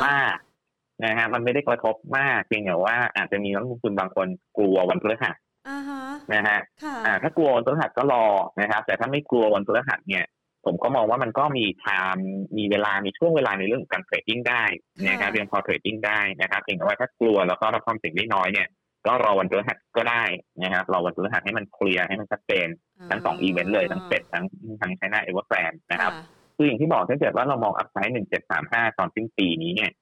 มากนะฮะมันไม่ได้กระทบมากเพียงแต่ว่าอาจจะมีนักลงทุนบางคนกลัววันพฤหัสนะฮะถ้ากลัววันพฤหัสก็รอนะครับ แต่ถ้าไม่กลัววันพฤหัสเนี่ยผมก็มองว่ามันก็มี time มีเวลา มีช่วงเวลาในเรื่องของการ trading ได้นะครับเพียงพอ trading ได้นะครับเพียงแต่ว่าถ้ากลัวแล้วก็รับความเสี่ยงได้น้อยเนี่ย ก็รอวันพฤหัสก็ได้นะครับรอวันพฤหัสให้มันเคลียร์ให้มันชัดเจนทั้งสองอีเวนต์เลยทั้ง Fed ทั้งทั้ง China Evergrande นะครับคืออย่างที่บอกถ้าเกิดว่าเรามอง upside หนึ่งเจ็ดสามห้าตอนสิ้นปีนี้เนี่ย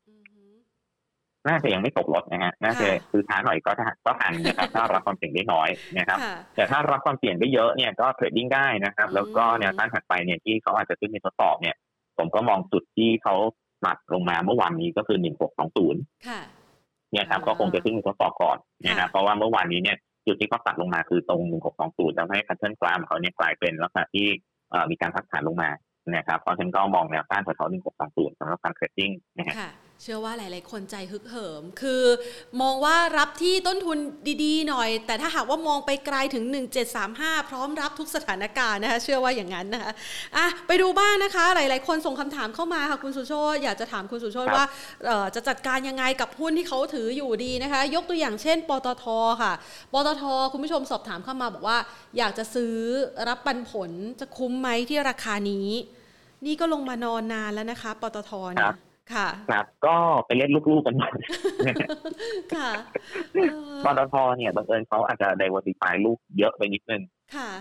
น่าจะยังไม่ตกรถนะฮะ น่าจะคือช้าหน่อยก็ก็ทันนะครับ ถ้ารับความเสี่ยงได้น้อยนะครับ แต่ถ้ารับความเสี่ยงได้เยอะเนี่ยก็ trading ได้นะครับ แล้วก็แนวต้านถัดไปเนี่ยที่เขาอาจจะขึ้นในทดสอบเนี่ย ผมก็มองจุดที่เขาตัดลงมาเมื่อวานนี้ก็คือหนึ่งหกสองศูนย์ เนี่ยครับก็คงจะขึ้นในทดสอบก่อนนะครับเพราะว่าเมื่อวานนี้เนี่ยจุดที่เขาตัดลงมาคือตรงหนึ่งหกสองศูนย์ทำให้ pattern กราฟเขาเนี่ยกลายเป็นลักษณะที่มีการพักฐานลงมานะครับเพราะฉะนั้นก็มองแนวต้านแถวๆหนึ่งหกสองศูนย์สำหรับการเทรดดิ้งนะฮะ
เชื่อว่าหลาย ๆ คนใจฮึกเหิม คือมองว่ารับที่ต้นทุนดีๆ หน่อย แต่ถ้าหากว่ามองไปไกลถึง 1735 พร้อมรับทุกสถานการณ์นะคะ เชื่อว่าอย่างนั้นนะคะอะไปดูบ้างนะคะ หลาย ๆ คนส่งคำถามเข้ามาค่ะคุณสุโชตอยากจะถามคุณสุโชตว่าจะจัดการยังไงกับหุ้นที่เขาถืออยู่ดีนะคะ ยกตัวอย่างเช่น ปตท ค่ะ ปตท คุณผู้ชมสอบถามเข้ามาบอกว่า อยากจะซื้อรับปันผลจะคุ้มไหมที่ราคานี้ นี่ก็ลงมานอนนานแล้วนะคะ ปตท เนี่ย ค่ะ
ครับก็ไปเล่นลูกๆกันหมดค่ะปตทเนี่ยบังเอิญเขาอาจจะ diversify ลูกเยอะไปนิดนึง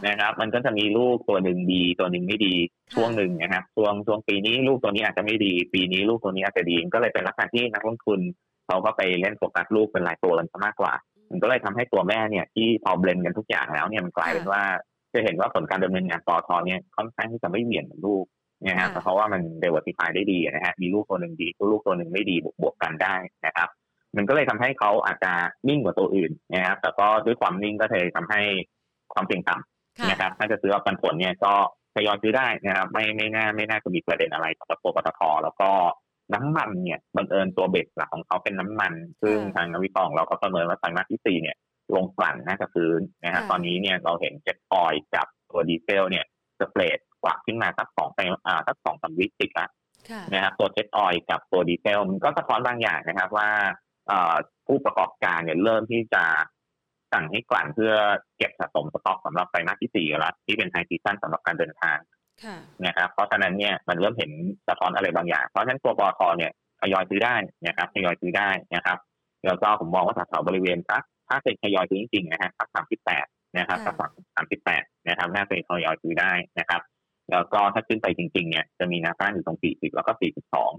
นะครับ มันก็จะมีลูกตัวหนึ่งดีตัวหนึ่งไม่ดีช่วงหนึ่งนะครับช่วงช่วงปีนี้ลูกตัวนี้อาจจะไม่ดี ปีนี้ลูกตัวนี้อาจจะดีก็เลยเป็นลักษณะที่นักลงทุนเขาก็ไปเล่นโฟกัสลูกเป็นรายตัวกันมากกว่า มันก็เลยทำให้ตัวแม่เนี่ยที่พอเบลนกันทุกอย่างแล้วเนี่ยมันกลายเป็นว่าจะเห็นว่าผลการดำเนินงานปอทเนี่ยค่อนข้างที่จะไม่เหวี่ยงเหมือนลูก นะฮะเพราะว่ามันเดเวอร์ติฟายได้ดีนะฮะมีลูกตัวหนึ่งดีลูกตัวหนึ่งไม่ดีบวกกันได้นะครับ มันก็เลยทำให้เขาอาจจะนิ่งกว่าตัวอื่นนะครับแต่ก็ด้วยความนิ่งก็เลยทำให้ความเสี่ยงต่ำนะครับถ้าจะซื้อปันผลเนี่ยก็ทยอยซื้อได้นะครับ ไม่ไม่น่าไม่น่าจะมีประเด็นอะไรกับตัวปตทแล้วก็น้ำมันเนี่ยบังเอิญตัว base หลักของเขาเป็นน้ำมัน ซึ่งทางนักวิเคราะห์เราก็ประเมินว่าไตรมาสที่สี่เนี่ยโรงกลั่นน่าจะฟื้นนะครับตอนนี้เนี่ยเราเห็น jet oil กับตัวดีเซลเนี่ย spread กว้างขึ้นมาสักสองไปอ่าสักสองสามวิติดละนะครับตัวเจ็ตออยกับตัวดีเซลมันก็สะท้อนบางอย่างนะครับว่าผู้ประกอบการเนี่ยเริ่มที่จะสั่งให้กลั่นเพื่อเก็บสะสมสต็อกสำหรับไตรมาสที่สี่แล้วที่เป็น high season สำหรับการเดินทางนะครับเพราะฉะนั้นเนี่ยมันเริ่มเห็นสะท้อนอะไรบางอย่าง เพราะฉะนั้นตัวปอทเนี่ยทยอยซื้อได้นะครับทยอยซื้อได้นะครับแล้วก็ผมมองว่าแถวบริเวณสักถ้าเป็นทยอยซื้อจริงๆนะฮะสักสามสิบแปดนะนะครับกับฝั่งสามสิบแปดนะครับน่าจะทยอยซื้อได้นะครับ แล้วก็ถ้าขึ้นไปจริง ๆ เนี่ยจะมีแนวต้านอยู่ตรงสี่สิบแล้วก็สี่สิบสอง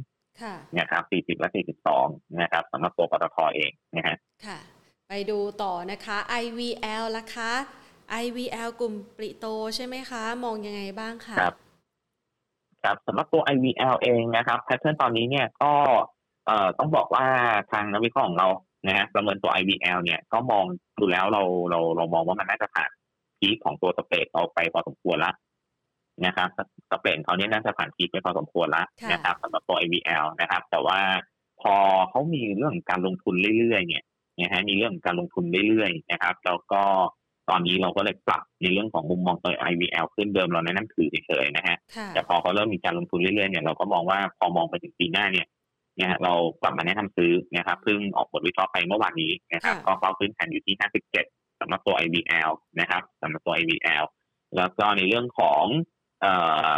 นะครับสี่สิบและสี่สิบสองนะครับสำหรับตัวปตทเองนะฮะ
ค่ะ ไปดูต่อนะคะ IVL ล่ะคะ IVL กลุ่มปริโตใช่ไหมคะ มองยังไงบ้างคะ
ครับครับสำหรับตัว IVL เองนะครับแพทเทิร์นตอนนี้เนี่ยก็เอ่อต้องบอกว่าทางนักวิเคราะห์ของเรานะฮะประเมินตัว IVL เนี่ยก็มองดูแล้วเราเราเรามองว่ามันน่าจะผ่านพีคของตัวสเปกเอาไปพอสมควรละ นะครับสเปนเขาเนี่ยน่าจะผ่านพีคไปพอสมควรแล้วนะครับสำหรับตัว IVL นะครับ แต่ว่าพอเขามีเรื่องการลงทุนเรื่อยๆเนี่ยนะฮะมีเรื่องการลงทุนเรื่อยๆนะครับ แล้วก็ตอนนี้เราก็เลยปรับในเรื่องของมุมมองตัว IVL ขึ้นเดิมเราแนะนำถือเฉยๆนะฮะแต่พอเขาเริ่มมีการลงทุนเรื่อยๆเนี่ยเราก็มองว่าพอมองไปถึงปีหน้าเนี่ยนะฮะเรากลับมาแนะนำซื้อนะครับเพิ่งออกบทวิเคราะห์ไปเมื่อวานนี้นะครับก็เฝ้าขึ้นแผ่นอยู่ที่ 57สำหรับตัว IVL นะครับสำหรับตัว IVL แล้วก็ในเรื่องของเอ่อ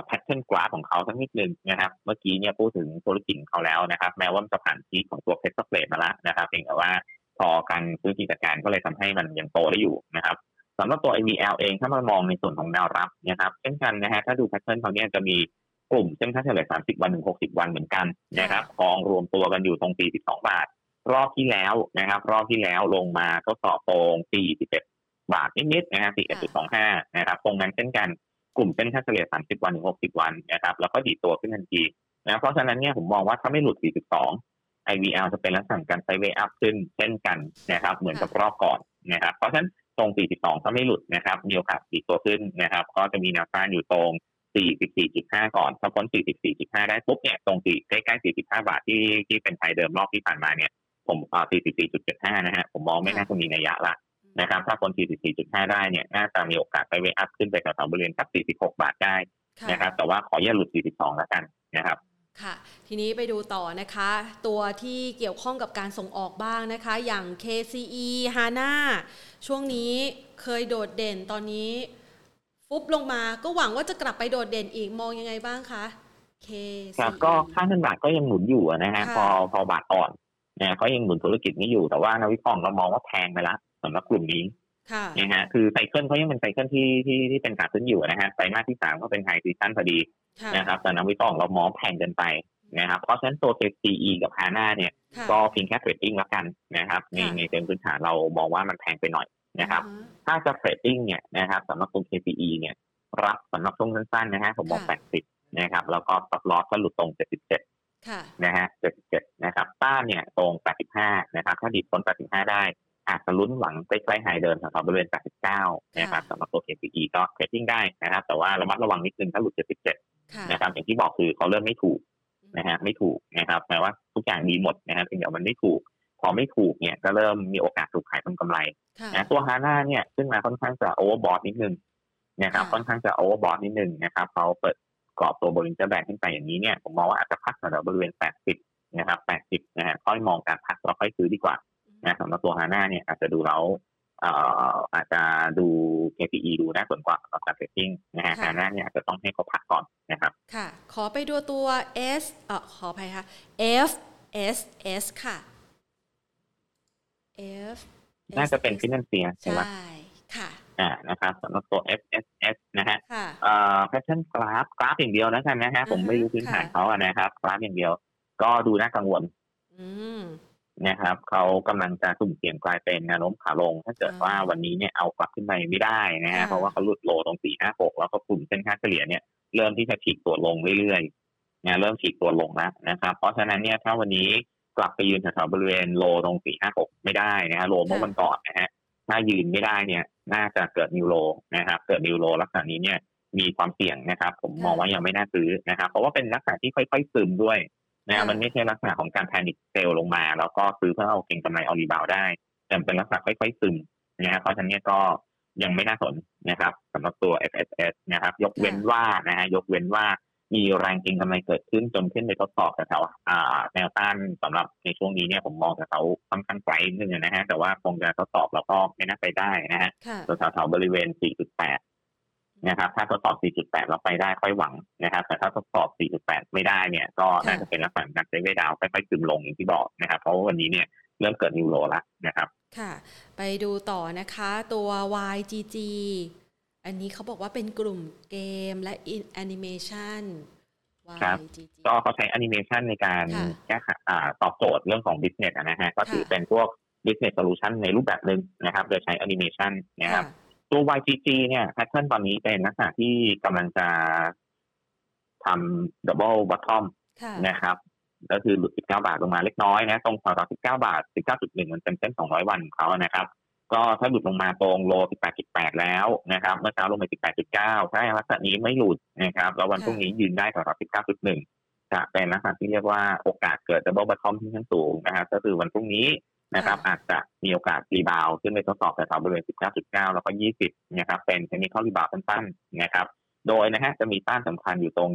แพทเทิร์นกราฟของเขาสักนิดนึงนะครับ เมื่อกี้เนี่ยพูดถึงธุรกิจเขาแล้วนะครับ แม้ว่าจะผ่านทีของตัวเพชรเฟลมาแล้วนะครับเพียงแต่ว่าพอการซื้อกิจการก็เลยทำให้มันยังโตได้อยู่นะครับสำหรับตัว IVL เองถ้ามามองในส่วนของแนวรับนะครับเช่นกันนะฮะถ้าดูแพทเทิร์นเขาเนี่ยจะมีกลุ่มเส้นค่าเฉลี่ย30 วันถึง 60 วันเหมือนกันนะครับกองรวมตัวกันอยู่ตรง 42 บาท รอบที่แล้วนะครับ รอบที่แล้วลงมาทดสอบตรง41 บาทนิดๆนะฮะ41.25 นะครับตรงนั้นเช่นกัน กลุ่มเส้นค่าเฉลี่ย 30 วันถึง 60 วันนะครับแล้วก็ดีตัวขึ้นทันทีนะเพราะฉะนั้นเนี่ยผมมองว่าถ้าไม่หลุด 42 IVL จะเป็นลักษณะการ sideway up ขึ้นเช่นกันนะครับเหมือนกับรอบก่อนนะครับเพราะฉะนั้นตรง 42 ถ้าไม่หลุดนะครับมีโอกาสดีดตัวขึ้นนะครับก็จะมีแนวต้านอยู่ตรง 44.5 ก่อนถ้าพ้น 44.5 ได้ปุ๊บเนี่ยตรงใกล้ๆ 45 บาทที่ที่เป็นไทยเดิมรอบที่ผ่านมาเนี่ยผมอ่า44.75 นะฮะผมมองไม่น่าจะมีนัยยะละ นะครับ ถ้าพ้น44.5 ได้เนี่ยน่าจะมีโอกาสไปเวอัพขึ้นไปแถวๆบริเวณสัก46 บาทได้นะครับ แต่ว่าขออย่าหลุด 42 แล้วกันนะครับ
ค่ะ ทีนี้ไปดูต่อนะคะ ตัวที่เกี่ยวข้องกับการส่งออกบ้างนะคะ อย่าง KCE HANA ช่วงนี้เคยโดดเด่นตอนนี้ ฟุบลงมาก็หวังว่าจะกลับไปโดดเด่นอีกมองยังไงบ้างคะ
KCE ครับก็ค่าเงินบาทก็ยังหนุนอยู่นะฮะพอพอบาทอ่อนเนี่ยก็ยังหนุนธุรกิจนี้อยู่แต่ว่านักวิเคราะห์เรามองว่าแพงไปแล้ว สำหรับกลุ่มนี้นะฮะคือ cycle เขายังเป็น cycle ที่ที่ที่เป็นขาขึ้นอยู่นะฮะไตรมาสที่สามก็เป็น high season พอดีนะครับแต่นักวิเคราะห์เรามองแพงเกินไปนะครับเพราะฉะนั้นตัว CE กับฮาน่าเนี่ย ก็เพียงแค่ trading แล้วกันนะครับในในเชิงพื้นฐานเรามองว่ามันแพงไปหน่อยนะครับ ถ้าจะ trading เนี่ยนะครับสำหรับตัว KCE เนี่ยรับสำหรับช่วงสั้นๆนะฮะผมมอง80นะครับแล้วก็ตัด loss ก็หลุดตรง 77นะฮะ77นะครับต้านเนี่ยตรง 85นะครับถ้าดีดพ้น85 ได้ อาจจะลุ้นหวังใกล้ๆ high เดิมแถวบริเวณ 89 นะครับสำหรับตัว KCE ก็ trading ได้นะครับ แต่ว่าระมัดระวังนิดนึงถ้าหลุด 77 นะครับ อย่างที่บอกคือเขาเริ่มไม่ถูกนะฮะไม่ถูกนะครับแปลว่าทุกอย่างดีหมดนะฮะเพียงแต่มันไม่ถูก พอไม่ถูกเนี่ยก็เริ่มมีโอกาสถูกขายเป็นกำไรนะตัวฮาน่าเนี่ยขึ้นมาค่อนข้างจะ overbought นิดนึงนะครับค่อนข้างจะ overbought นิดนึงนะครับเขาเปิดกรอบตัวบริเวณจะแบกขึ้นไปอย่างนี้เนี่ยผมมองว่าอาจจะพักแถวบริเวณ 80 นะครับ 80 นะฮะค่อยมองการพักเราค่อยซื้อดีกว่า นะสำหรับตัวฮาน่าเนี่ยอาจจะดูแล้วอาจจะดู KCE ดูน่าสนกว่ากับการ trading นะฮะแต่นั้นเนี่ยจะต้องให้เขาพักก่อนนะครับ
ค่ะ ขอไปดูตัว S เอ่อขออภัยค่ะ F S S ค่ะ F
น่าจะเป็น Finansia ใช่ไหม
ค่ะ
อ่านะครับสำหรับตัว F S S นะฮะเอ่อ pattern กราฟกราฟอย่างเดียวนะกันนะฮะผมไม่รู้พื้นฐานเขาอะนะครับกราฟอย่างเดียว ก็ดูน่ากังวล
อืม
นะครับเขากำลังจะสุ่มเสี่ยงกลายเป็นแนวโน้มขาลง ถ้าเกิดว่าวันนี้เนี่ยเอากลับขึ้นไปไม่ได้นะฮะเพราะว่าเขาหลุดโลตรงสี่ห้าหกแล้วก็กลุ่มเส้นค่าเฉลี่ยเนี่ยเริ่มที่จะฉีกตัวลงเรื่อยๆนะเริ่มฉีกตัวลงแล้วนะครับเพราะฉะนั้นเนี่ยถ้าวันนี้กลับไปยืนแถวๆบริเวณโลตรงสี่ห้าหกไม่ได้นะฮะโลเมื่อวันก่อนนะฮะถ้ายืนไม่ได้เนี่ยน่าจะเกิดนิวโลนะครับเกิดนิวโลลักษณะนี้เนี่ยมีความเสี่ยงนะครับ ผมมองว่ายังไม่น่าซื้อนะครับ เพราะว่าเป็นลักษณะที่ค่อยๆซึมด้วย นะมันไม่ใช่ลักษณะของการแพนิคเซลลงมา แล้วก็ซื้อเพื่อเอาเก็งกำไรเอารีบาวได้ แต่เป็นลักษณะค่อยๆซึมนะครับเพราะฉะนั้นก็ยังไม่น่าสนนะครับสำหรับตัว FSS นะครับ ยกเว้นว่านะฮะยกเว้นว่ามีแรงเก็งกำไรเกิดขึ้นจนขึ้นไปทดสอบแถวแนวต้านสำหรับในช่วงนี้เนี่ยผมมองแถวค่อนข้างไกลนึงนะฮะแต่ว่าคงจะทดสอบแล้วก็ไม่น่าไปได้นะฮะแถวๆบริเวณ 4.8 นะครับ ถ้าทดสอบ 4.8 เราไปได้ค่อยหวังนะครับ แต่ถ้าทดสอบ 4.8 ไม่ได้เนี่ยก็น่าจะเป็นลักษณะการ sideway down ค่อยๆซึมลงอย่างที่บอกนะครับ เพราะว่าวันนี้เนี่ยเริ่มเกิด new low แล้วนะครับ
ค่ะ ไปดูต่อนะคะตัว YGG อันนี้เขาบอกว่าเป็นกลุ่มเกมและแอนิเมชัน
ครับ
YGG
ก็เขาใช้แอนิเมชันในการ
ค่ะ
แก้ไขอ่าตอบโจทย์เรื่องของ business อะนะฮะ ก็ถือ
ค่ะ
เป็นพวก business solution ในรูปแบบหนึ่งนะครับ โดยใช้แอนิเมชันนะครับ
ค่ะ
ตัว YGG เนี่ยแพทเทิร์นตอนนี้เป็นลักษณะที่กำลังจะทำ double bottom
ค่ะ
นะครับ ก็คือหลุด 19 บาทลงมาเล็กน้อยนะ ตรงแถวๆ19 บาท 19.1 มันเป็นเส้น 200 วันของเขานะครับ ก็ถ้าหลุดลงมาตรงโล 18.8 แล้วนะครับเมื่อเช้าลงไป18.9 ถ้าลักษณะนี้ไม่หลุดนะครับ แล้ววันพรุ่งนี้ยืนได้แถวๆ19.1 จะเป็นลักษณะที่เรียกว่าโอกาสเกิด double bottom ที่ขั้นสูงนะครับ ก็คือวันพรุ่งนี้ นะครับ อาจจะมีโอกาส rebound ขึ้นไปทดสอบแถวๆบริเวณ 19.9 แล้วก็ 20 นะครับ เป็น technical rebound สั้นๆนะครับ โดยนะฮะจะมีต้านสำคัญอยู่ตรง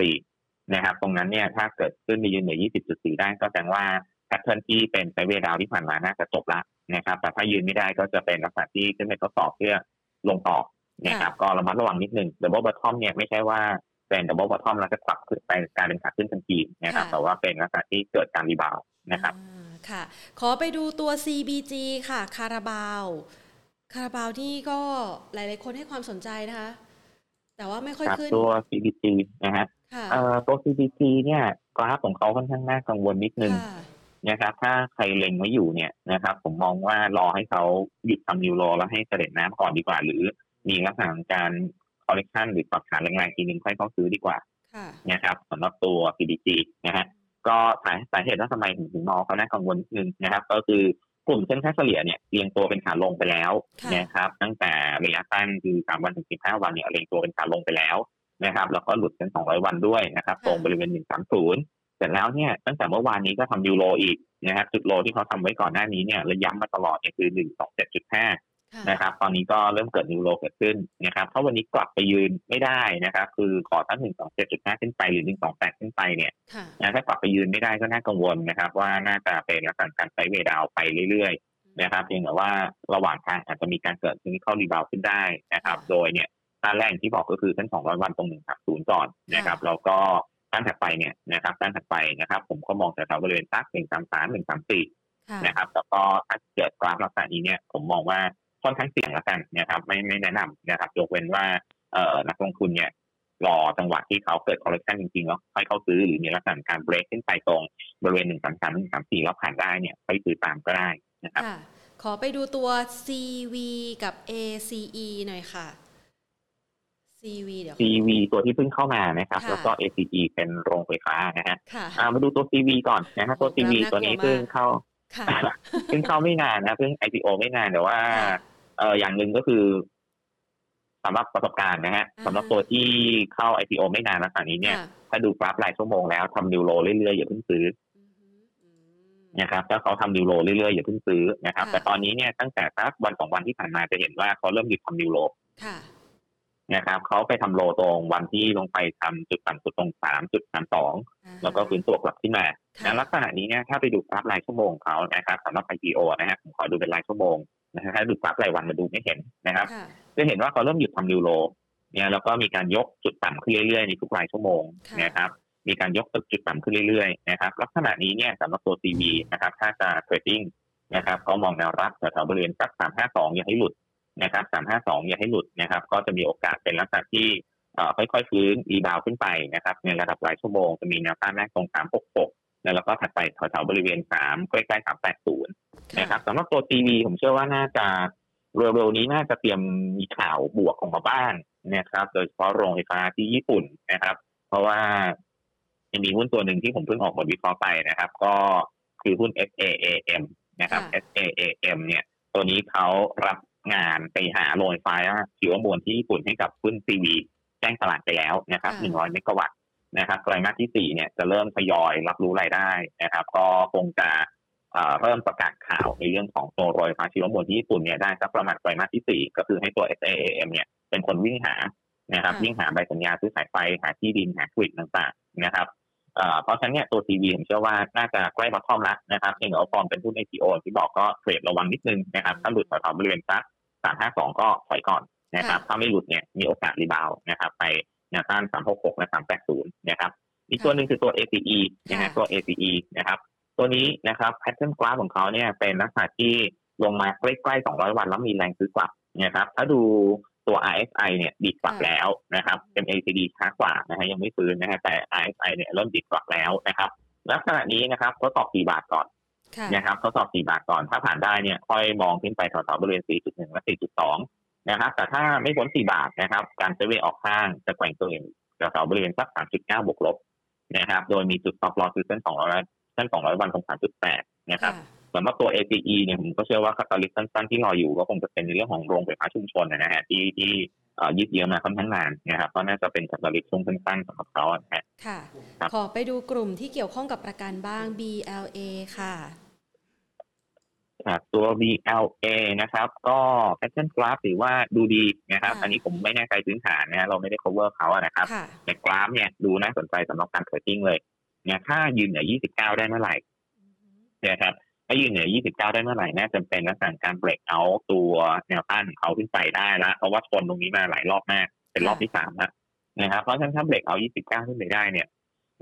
20.4 นะครับ ตรงนั้นเนี่ยถ้าเกิดขึ้นไปยืนเหนือ 20.4 ได้ก็แสดงว่า pattern ที่เป็น sideway down ที่ผ่านมาน่าจะจบละนะครับ แต่ถ้ายืนไม่ได้ก็จะเป็นลักษณะที่ขึ้นไปทดสอบเพื่อลงต่อนะครับก็ระมัดระวังนิดนึง double bottom เนี่ยไม่ใช่ว่าเป็น double bottom แล้วจะกลับขึ้นไปกลายเป็นขาขึ้นทันทีนะครับ
ค่ะ
แต่ว่าเป็นลักษณะที่เกิดการ rebound นะครับ
อ่า ค่ะ ขอไปดูตัว CBG ค่ะ คาราบาว คาราบาวนี่ก็หลาย ๆ คนให้ความสนใจนะคะ แต่ว่าไม่ค่อย
ครับ
ขึ้น
ตัว CBG นะฮะ
ค่ะ
เอ่อตัว CBG เนี่ยกราฟของเขาค่อนข้างน่ากังวลนิดนึง
ค่ะ
นะครับถ้าใครเล็งไว้อยู่เนี่ยนะครับ ผมมองว่ารอให้เขาหยุดทำ new low แล้วให้สะเด็ดน้ำก่อนดีกว่า หรือมีลักษณะของการคอลเลกชันหรือปรับฐานแรงๆทีหนึ่งค่อยเข้าซื้อดีกว่า
ค่ะ
นะครับสำหรับตัว CDG นะฮะ ก็สาสาเหตุว่าทำไมถึงถึงมองเขาน่ากังวลนิดนึงนะครับ ก็คือกลุ่มเส้นค่าเฉลี่ยเนี่ยเรียงตัวเป็นขาลงไปแล้ว
ค่ะ
นะครับ ตั้งแต่ระยะสั้นคือ3วันถึง15วันเนี่ยเรียงตัวเป็นขาลงไปแล้วนะครับ แล้วก็หลุดเส้น200วันด้วยนะครับตรงบริเวณ130เสร็จแล้วเนี่ยตั้งแต่เมื่อวานนี้ก็ทำยูโรอีกนะครับจุดโลที่เขาทำไว้ก่อนหน้านี้เนี่ยระย้ำมาตลอดเนี่ยคือ127.5
ค่ะ
นะครับ ตอนนี้ก็เริ่มเกิด new low เกิดขึ้นนะครับถ้าวันนี้กลับไปยืนไม่ได้นะครับ คือขอตั้ง127.5ขึ้นไปหรือ128ขึ้นไปเนี่ย
ค่ะ
นะถ้ากลับไปยืนไม่ได้ก็น่ากังวลนะครับ ว่าน่าจะเป็นลักษณะการ sideway down ไปเรื่อยๆนะครับเพียงแต่ว่าระหว่างทางอาจจะมีการเกิด technical rebound ขึ้นได้นะครับ โดยเนี่ยต้านแรกที่บอกก็คือเส้น200วันตรง130ก่อนนะครับแล้วก็ต้านถัดไปเนี่ยนะครับต้านถัดไปนะครับ ผมก็มองแถวๆบริเวณสัก133 134
ค่ะ
นะครับแล้วก็ถ้าเกิดกราฟลักษณะนี้เนี่ยผมมองว่า ค่อนข้างเสี่ยงแล้วกันนะครับไม่ไม่แนะนำนะครับยกเว้นว่าเอ่อนักลงทุนเนี่ยรอจังหวะที่เขาเกิดคอร์เรคชันจริงๆแล้วค่อยเข้าซื้อหรือมีลักษณะการเบรกขึ้นไปตรงบริเวณหนึ่งสามสามหนึ่งสามสี่แล้วผ่านได้เนี่ยค่อยซื้อตามก็ได้นะครับ
ค่ะขอไปดูตัว CV กับ ACE หน่อยค่ะ CV เดี๋ยว
CV ตัวที่เพิ่งเข้ามานะครับ
ค่ะ
แล้วก็ ACE เป็นโรงไฟฟ้านะฮะ
ค่ะ
อ่ามาดูตัว CV ก่อนนะครับตัว CV
น่ากลัว
ตัวนี้เพิ่งเข้า
ค่ะ
เพิ่งเข้าไม่นานนะเพิ่ง IPO ไม่นานแต่ว่า
ค่ะ
เอออย่างหนึ่งก็คือสำหรับประสบการณ์นะฮะ
อ่า
สำหรับตัวที่เข้า IPO ไม่นานลักษณะนี้เนี่ย
ค่ะ
ถ้าดูกราฟรายชั่วโมงแล้วทำนิวโรเรื่อยๆอย่าเพิ่งซื้อ
อือหืออืม
นะครับถ้าเขาทำนิวโรเรื่อยๆอย่าเพิ่งซื้อนะครับ
ค่ะ
แต่ตอนนี้เนี่ยตั้งแต่สักวันสองวันที่ผ่านมาจะเห็นว่าเขาเริ่มหยุดทำนิวโร
ค่ะ
นะครับเขาไปทำโลตรงวันที่ลงไปทำจุดต่ำสุดตรงสามจุดสามสอง
อ่าฮะ
แล้วก็ฟื้นตัวกลับขึ้นมา
ค่ะ
นะลักษณะนี้เนี่ยถ้าไปดูกราฟรายชั่วโมงของเขานะครับสำหรับ IPO นะฮะผมขอดูเป็นรายชั่วโมง นะฮะถ้าดูกราฟรายวันมาดูไม่เห็นนะครับ
ค่ะ
จะเห็นว่าเขาเริ่มหยุดทำนิวโรเนี่ยแล้วก็มีการยกจุดต่ำขึ้นเรื่อยๆในทุกรายชั่วโมง
ค่ะ
นะครับมีการยกจุดต่ำขึ้นเรื่อยๆนะครับลักษณะนี้เนี่ยสำหรับตัว CV นะครับถ้าจะเทรดดิ้งนะครับก็มองแนวรับแถวๆบริเวณสัก352 อย่าให้หลุดนะครับ352 อย่าให้หลุดนะครับ ก็จะมีโอกาสเป็นลักษณะที่เอ่อค่อยๆฟื้น rebound ขึ้นไปนะครับในระดับรายชั่วโมงจะมีแนวต้านแรกตรง 366 แล้วก็ถัดไปแถวๆบริเวณ3ใกล้ๆ380นะครับสำหรับตัว TV ผมเชื่อว่าน่าจะเร็วๆนี้น่าจะเตรียมมีข่าวบวกของมาบ้างนะครับ โดยเฉพาะโรงไฟฟ้าที่ญี่ปุ่นนะครับ เพราะว่ายังมีหุ้นตัวหนึ่งที่ผมเพิ่งออกบทวิเคราะห์ไปนะครับ ก็คือหุ้น SAAM นะครับ
ค่ะ
SAAM เนี่ย ตัวนี้เขารับงานไปหาโรงไฟฟ้าชีวมวลที่ญี่ปุ่นให้กับหุ้น CV แจ้งตลาดไปแล้วนะครับ
ค่ะ
100เมกะวัตต์ นะครับไตรมาสที่ 4 เนี่ยจะเริ่มทยอยรับรู้รายได้นะครับ ก็คงจะเอ่อเริ่มประกาศข่าวในเรื่องของตัวโรยฟ้าชีวมวลที่ญี่ปุ่นเนี่ยได้สักประมาณไตรมาสที่สี่ก็คือให้ตัว SAAM เนี่ยเป็นคนวิ่งหานะครับ
ค่ะ
วิ่งหาใบสัญญาซื้อขายไฟหาที่ดินหาควิดต่างๆนะครับเอ่อเพราะฉะนั้นเนี่ยตัว CV ผมเชื่อว่าน่าจะใกล้มาท่อมแล้วนะครับเพียงแต่ว่าฟอร์มเป็นหุ้น IPO ที่บอกก็เทรดระวังนิดนึงนะครับถ้าหลุดแถวๆบริเวณสักสามห้าสองก็ถอยก่อนนะครับถ้าไม่หลุดเนี่ยมีโอกาส rebound นะครับไป แนวต้านสามหกหกและสามแปดศูนย์นะครับอีกตัวหนึ่งคือตัว ACE นะฮะตัว ACE นะครับ ตัวนี้นะครับ pattern กราฟของเขาเนี่ยเป็นลักษณะที่ลงมาใกล้ๆ 200 วันแล้วมีแรงซื้อกลับนะครับ ถ้าดูตัว RSI เนี่ยดีดกลับแล้วนะครับ MACD ช้ากว่านะฮะยังไม่ฟื้นนะฮะแต่ RSI เนี่ยเริ่มดีดกลับแล้วนะครับ ลักษณะนี้นะครับก็ตอบ 4 บาทก่อนนะครับทดสอบ 4 บาทก่อน ถ้าผ่านได้เนี่ยค่อยมองขึ้นไปแถวๆบริเวณ 4.1 และ 4.2 นะครับ แต่ถ้าไม่พ้น4บาทนะครับ การเซเวออกข้างจะแกว่งตัวเองแถวๆบริเวณสัก3.9บวกลบนะครับ โดยมีจุด stop loss คือเส้น200เส้น200วันตรง3.8นะครับสำหรับตัว ACE เนี่ยผมก็เชื่อว่าคาตาลิสสั้นๆที่รออยู่ก็คงจะเป็นในเรื่องของโรงไฟฟ้าชุมชนนะฮะที่ที่ยืดเยื้อมาค่อนข้างนานนะครับก็น่าจะเป็นคาตาลิสช่วงสั้นๆสำหรับเขา
ค่ะ ขอไปดูกลุ่มที่เกี่ยวข้องกับประกันบ้าง BLA ค่ะ
ตัว BLA นะครับ ก็ pattern กราฟถือว่าดูดีนะครับ อันนี้ผมไม่แน่ใจพื้นฐานนะเราไม่ได้ cover เขาอะนะครับ แต่กราฟเนี่ยดูน่าสนใจสำหรับการ trading เลยเนี่ยถ้ายืนเหนือ 29 ได้เมื่อไหร่นะครับถ้ายืนเหนือ 29 ได้เมื่อไหร่น่าจะเป็นลักษณะการเบรกเอาตัวแนวต้านของเขาขึ้นไปได้แล้วเพราะว่าชนตรงนี้มาหลายรอบมาก เป็นรอบที่สามแล้วนะครับเพราะฉะนั้นถ้าเบรกเอา 29 ขึ้นไปได้เนี่ย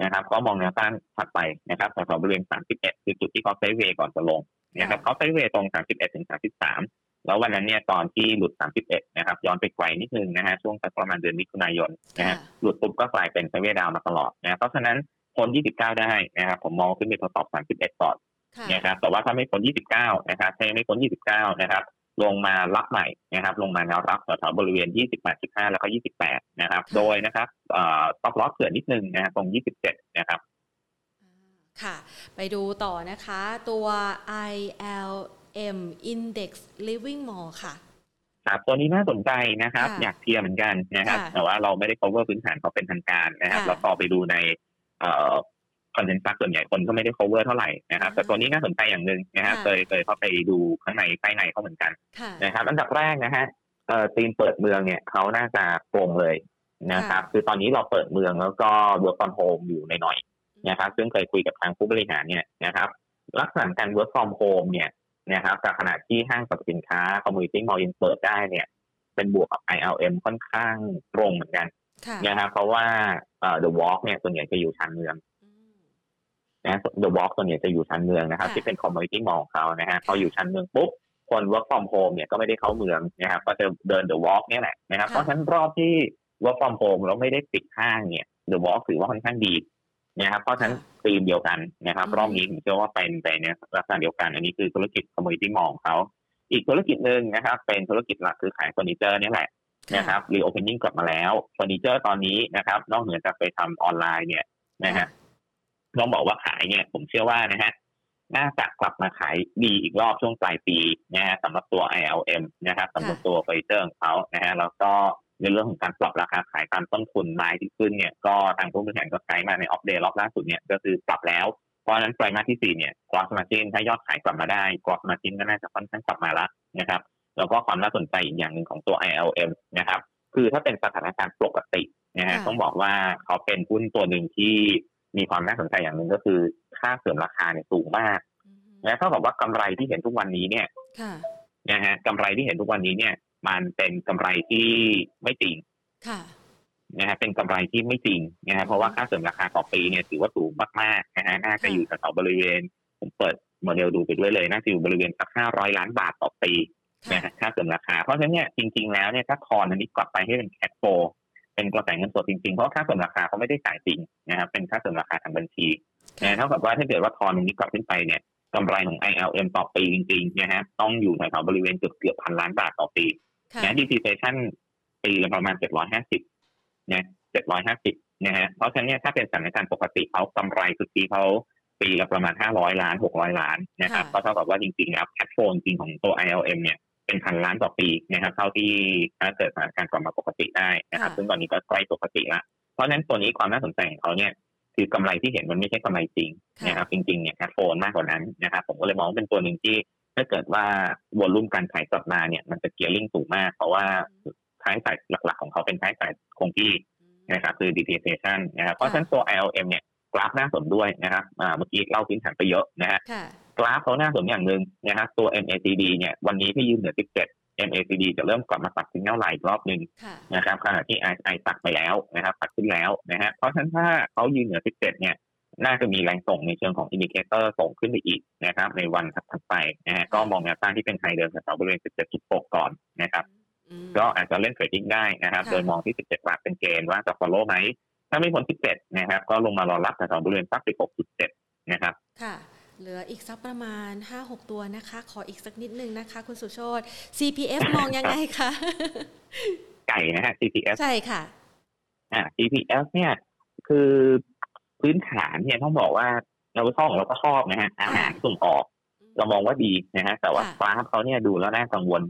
นะครับ ก็มองแนวต้านถัดไปนะครับแถวบริเวณ 31 คือจุดที่เขาเซฟเวก่อนจะลง นะครับเขาไซเวย์ตรง 31 ถึง 33 แล้ววันนั้นเนี่ยตอนที่หลุด 31 นะครับ ย้อนไปไกลนิดนึงนะฮะช่วงประมาณเดือนมิถุนายนนะฮะหลุดปุ๊บก็กลายเป็นไซเวย์ดาวมาตลอดนะเพราะฉะนั้นพ้น29 ได้นะครับผมมองขึ้นไปทดสอบ 31 ก่อนนะครับแต่ว่าถ้าไม่พ้น29 นะครับถ้าไม่พ้น29 นะครับลงมารับใหม่นะครับ ลงมาแนวรับแถวบริเวณ 28 15แล้วก็ 28 นะครับ โดยนะครับเอ่อ stop loss เผื่อนิดนึงนะตรง 27 นะครับ
ค่ะ ไปดูต่อนะคะ ตัว ILM Index Living Mall ค่ะ
ครับตัวนี้น่าสนใจนะครับ อยากเชียร์เหมือนกันนะครับ แต่ว่าเราไม่ได้ cover พื้นฐานเขาเป็นทางการนะครับแล้วพอไปดูใน consensus ส่วนใหญ่คนก็ไม่ได้ cover เท่าไหร่นะครับ แต่ตัวนี้น่าสนใจอย่างหนึ่งนะครับเคยเคยเข้าไปดูข้างในใต้ในเขาเหมือนกันนะครับ อันดับแรกนะฮะตีนเปิดเมืองเนี่ยเขาน่าจะโปร่งเลยนะครับ คือตอนนี้เราเปิดเมืองแล้วก็ work from home อยู่ในหน่อย นะครับซึ่งเคยคุยกับทางผู้บริหารเนี่ยนะครับลักษณะการ work from home เนี่ยนะครับจากขณะที่ห้างสรรพสินค้า community mall ยังเปิดได้เนี่ย เป็นบวกกับ ILM ค่อนข้างตรงเหมือนกันนะครับเพราะว่า the walk เนี่ยส่วนใหญ่จะอยู่ชานเมืองนะ The Walk ส่วนใหญ่จะอยู่ชานเมืองนะครับ ที่เป็น community mall ของเขานะฮะพออยู่ชานเมืองปุ๊บคน work from home เนี่ยก็ไม่ได้เข้าเมืองนะครับก็จะเดิน The Walk เนี่ยแหละนะครับเพราะฉะนั้นรอบที่ work from home เราไม่ได้ปิดห้างเนี่ย The Walk ถือว่าค่อนข้างดี นะครับเพราะฉะนั้นธีมเดียวกันนะครับ รอบนี้ผมเชื่อว่าเป็นไปในลักษณะเดียวกัน อันนี้คือธุรกิจ community mall เขาอีกธุรกิจหนึ่งนะครับ เป็นธุรกิจหลักคือขายเฟอร์นิเจอร์นี่แหละนะครับ reopening กลับมาแล้วเฟอร์นิเจอร์ตอนนี้นะครับ นอกเหนือจากไปทำออนไลน์เนี่ยนะฮะต้องบอกว่าขายเนี่ย ผมเชื่อว่านะฮะน่าจะกลับมาขายดีอีกรอบช่วงปลายปีนะฮะสำหรับตัว ILM นะครับสำหรับตัวเฟอร์นิเจอร์ของเขานะฮะแล้วก็ ในเรื่องของการปรับราคาขายตามต้นทุนไม้ที่ขึ้นเนี่ยก็ทางผู้บริหารก็แชร์มาใน Opp Day รอบล่าสุดเนี่ยก็คือปรับแล้ว เพราะนั้นไตรมาสที่ 4 เนี่ย gross margin ถ้ายอดขายกลับมาได้ gross margin ก็น่าจะค่อนข้างกลับมาละนะครับแล้วก็ความน่าสนใจอีกอย่างหนึ่งของตัว ILM นะครับคือถ้าเป็นสถานการณ์ปกตินะฮะต้องบอกว่าเขาเป็นหุ้นตัวหนึ่งที่มีความน่าสนใจอย่างหนึ่งก็คือค่าเสริมราคาเนี่ยสูงมากและเท่ากับว่ากำไรที่เห็นทุกวันนี้เนี่ยนะฮะกำไรที่เห็นทุกวันนี้เนี่ย มันเป็นกำไรที่ไม่จริงนะฮะเป็นกำไรที่ไม่จริงนะฮะเพราะว่าค่าเสริมราคาต่อปีเนี่ยถือว่าสูงมากๆนะฮะน่าจะอยู่แถวบริเวณ ผมเปิดโมเดลดูไปด้วยเลยน่าจะอยู่บริเวณสักห้าร้อยล้านบาทต่อปีนะฮะค่าเสริมราคา เพราะฉะนั้นเนี่ยจริงๆแล้วเนี่ยถ้าทอนอันนี้กลับไปให้เป็นแคชโฟเป็นกระแสเงินสดจริงๆ เพราะค่าเสริมราคาเขาไม่ได้จ่ายจริงนะครับเป็นค่าเสริมราคาทางบัญชีนะเท่ากับว่าถ้าเกิดว่าทอนอันนี้กลับขึ้นไปเนี่ยกำไรของ ILM ต่อปีจริงๆนะฮะต้องอยู่ในแถวบริเวณเกือบเกือบพันล้านบาทต่อปี นะ depreciation ปีละประมาณเจ็ดร้อยห้าสิบนะเจ็ดร้อยห้าสิบนะฮะเพราะฉะนั้นเนี่ยถ้าเป็นสถานการณ์ปกติเขากำไรสุทธิเขาปีละประมาณห้าร้อยล้านหกร้อยล้านนะครับก็เท่ากับว่าจริงๆแล้วแคชโฟนจริงของตัว ILM เนี่ยเป็นพันล้านต่อปีนะครับเท่าที่ถ้าเกิดสถานการณ์กลับมาปกติได้นะครับซึ่งตอนนี้ก็ใกล้ปกติละเพราะฉะนั้นตัวนี้ความน่าสนใจของเขาเนี่ยคือกำไรที่เห็นมันไม่ใช่กำไรจริงนะครับจริงๆเนี่ยแคชโฟนมากกว่านั้นนะครับผมก็เลยมองเป็นตัวหนึ่งที่ ถ้าเกิดว่าวอลลุ่มการขายกลับมาเนี่ย มันจะเกียร์ลิงสูงมาก เพราะว่าท้ายสายหลัก ๆ ของเขาเป็นท้ายสายคงที่นะครับคือ depreciation นะครับเพราะฉะนั้นตัว ILM เนี่ยกราฟน่าสนด้วยนะครับเมื่อกี้เล่าพื้นฐานไปเยอะนะฮะกราฟเขาน่าสนอย่างหนึ่งนะครับตัว MACD เนี่ยวันนี้ที่ยืนเหนือ 17 MACD จะเริ่มกลับมาตัด signal line รอบหนึ่งนะครับขณะที่ RSI ตัดไปแล้วนะครับตัดขึ้นแล้วนะฮะเพราะฉะนั้นถ้าเขายืนเหนือ 17 เนี่ย น่าจะมีแรงส่งในเชิงของ indicator ส่งขึ้นไปอีกนะครับ ในวันถัดไปนะฮะก็มองแนวต้านที่เป็น high เดิมแถวบริเวณ 17.6 ก่อนนะครับ ก็อาจจะเล่น trading ได้นะครับ โดยมองที่ 17 บาทเป็นเกณฑ์ว่าจะ follow ไหม ถ้าไม่พ้น17 นะครับ ก็ลงมารอรับแถวบริเวณสัก 16.7 นะครับ
ค่ะเหลืออีกสักประมาณ 5-6 ตัวนะคะ ขออีกสักนิดนึงนะคะ คุณสุโชต CPF มองยังไงคะ
ไก่นะฮะ CPF
ใช่ค่ะ
อ่า CPF เนี่ยคือ พื้นฐานเนี่ยต้องบอกว่าเราชอบเราก็ชอบนะฮะอาหารส่งออก เรามองว่าดีนะฮะแต่ว่าฟ้าเขาเนี่ยดูแล้วน่ากังวล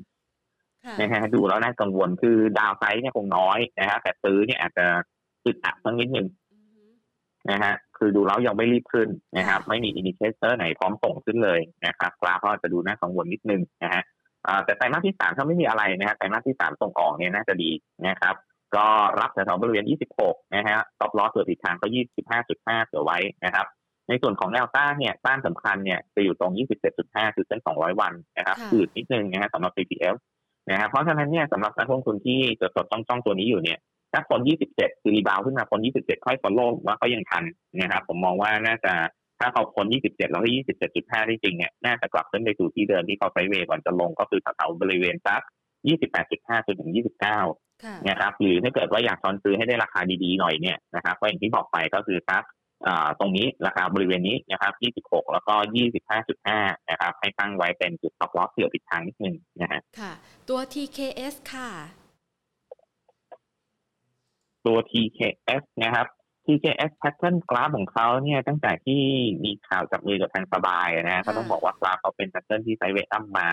นะฮะดูแล้วน่ากังวลคือดาวไซด์เนี่ยคงน้อยนะฮะแต่ซื้อเนี่ยอาจจะอึดอัดสักนิดหนึ่งนะฮะคือดูแล้วยังไม่รีบขึ้นนะครับ ไม่มี indicator ไหนพร้อมส่งขึ้นเลยนะครับกราฟก็จะดูน่ากังวลนิดนึงนะฮะแต่ไตรมาสที่สามถ้าไม่มีอะไรนะฮะไตรมาสที่สามส่งออกเนี่ยน่าจะดีนะครับ ก็รับแถวบริเวณ 26 นะฮะ stop loss ตัวติดทางก็ 25.5เผื่อไว้นะครับ ในส่วนของแนวต้านเนี่ย ต้านสำคัญเนี่ยจะอยู่ตรง 27.5 คือเส้น 200 วันนะครับอืดนิดนึงนะฮะสำหรับ CPF นะครับเพราะฉะนั้นเนี่ยสำหรับนักลงทุนที่จดจดจ้องจ้องตัวนี้อยู่เนี่ย ถ้าพ้น 27 คือ rebound ขึ้นมาพ้น 27 ค่อย follow ว่าก็ยังทันนะครับผมมองว่าน่าจะถ้าเขาพ้น 27 แล้วที่27.5 ได้จริงเนี่ยน่าจะกลับขึ้นไปสู่ที่เดิมที่เขา sideway ก่อนจะลงก็คือแถวบริเวณสัก 28.5จนถึง 29 นะครับหรือถ้าเกิดว่าอยากตอนซื้อให้ได้ราคาดีๆหน่อยเนี่ยนะครับก็อย่างที่บอกไปก็คือสักตรงนี้ราคาบริเวณนี้นะครับ 26 แล้วก็ 25.5 นะครับ ให้ตั้งไว้เป็นจุดต o อ loss เสือผิดทางนิดนึงนะฮะ
ค่ะ ตัว TKS ค่ะ
ตัว TKS นะครับ TKS pattern กราฟของเขาเนี่ยตั้งแต่ที่มีข่าวจับมือกับทางสบายนะฮะก็ต้องบอกว่ากราฟเขาเป็น pattern ที่ไซเวอัพมา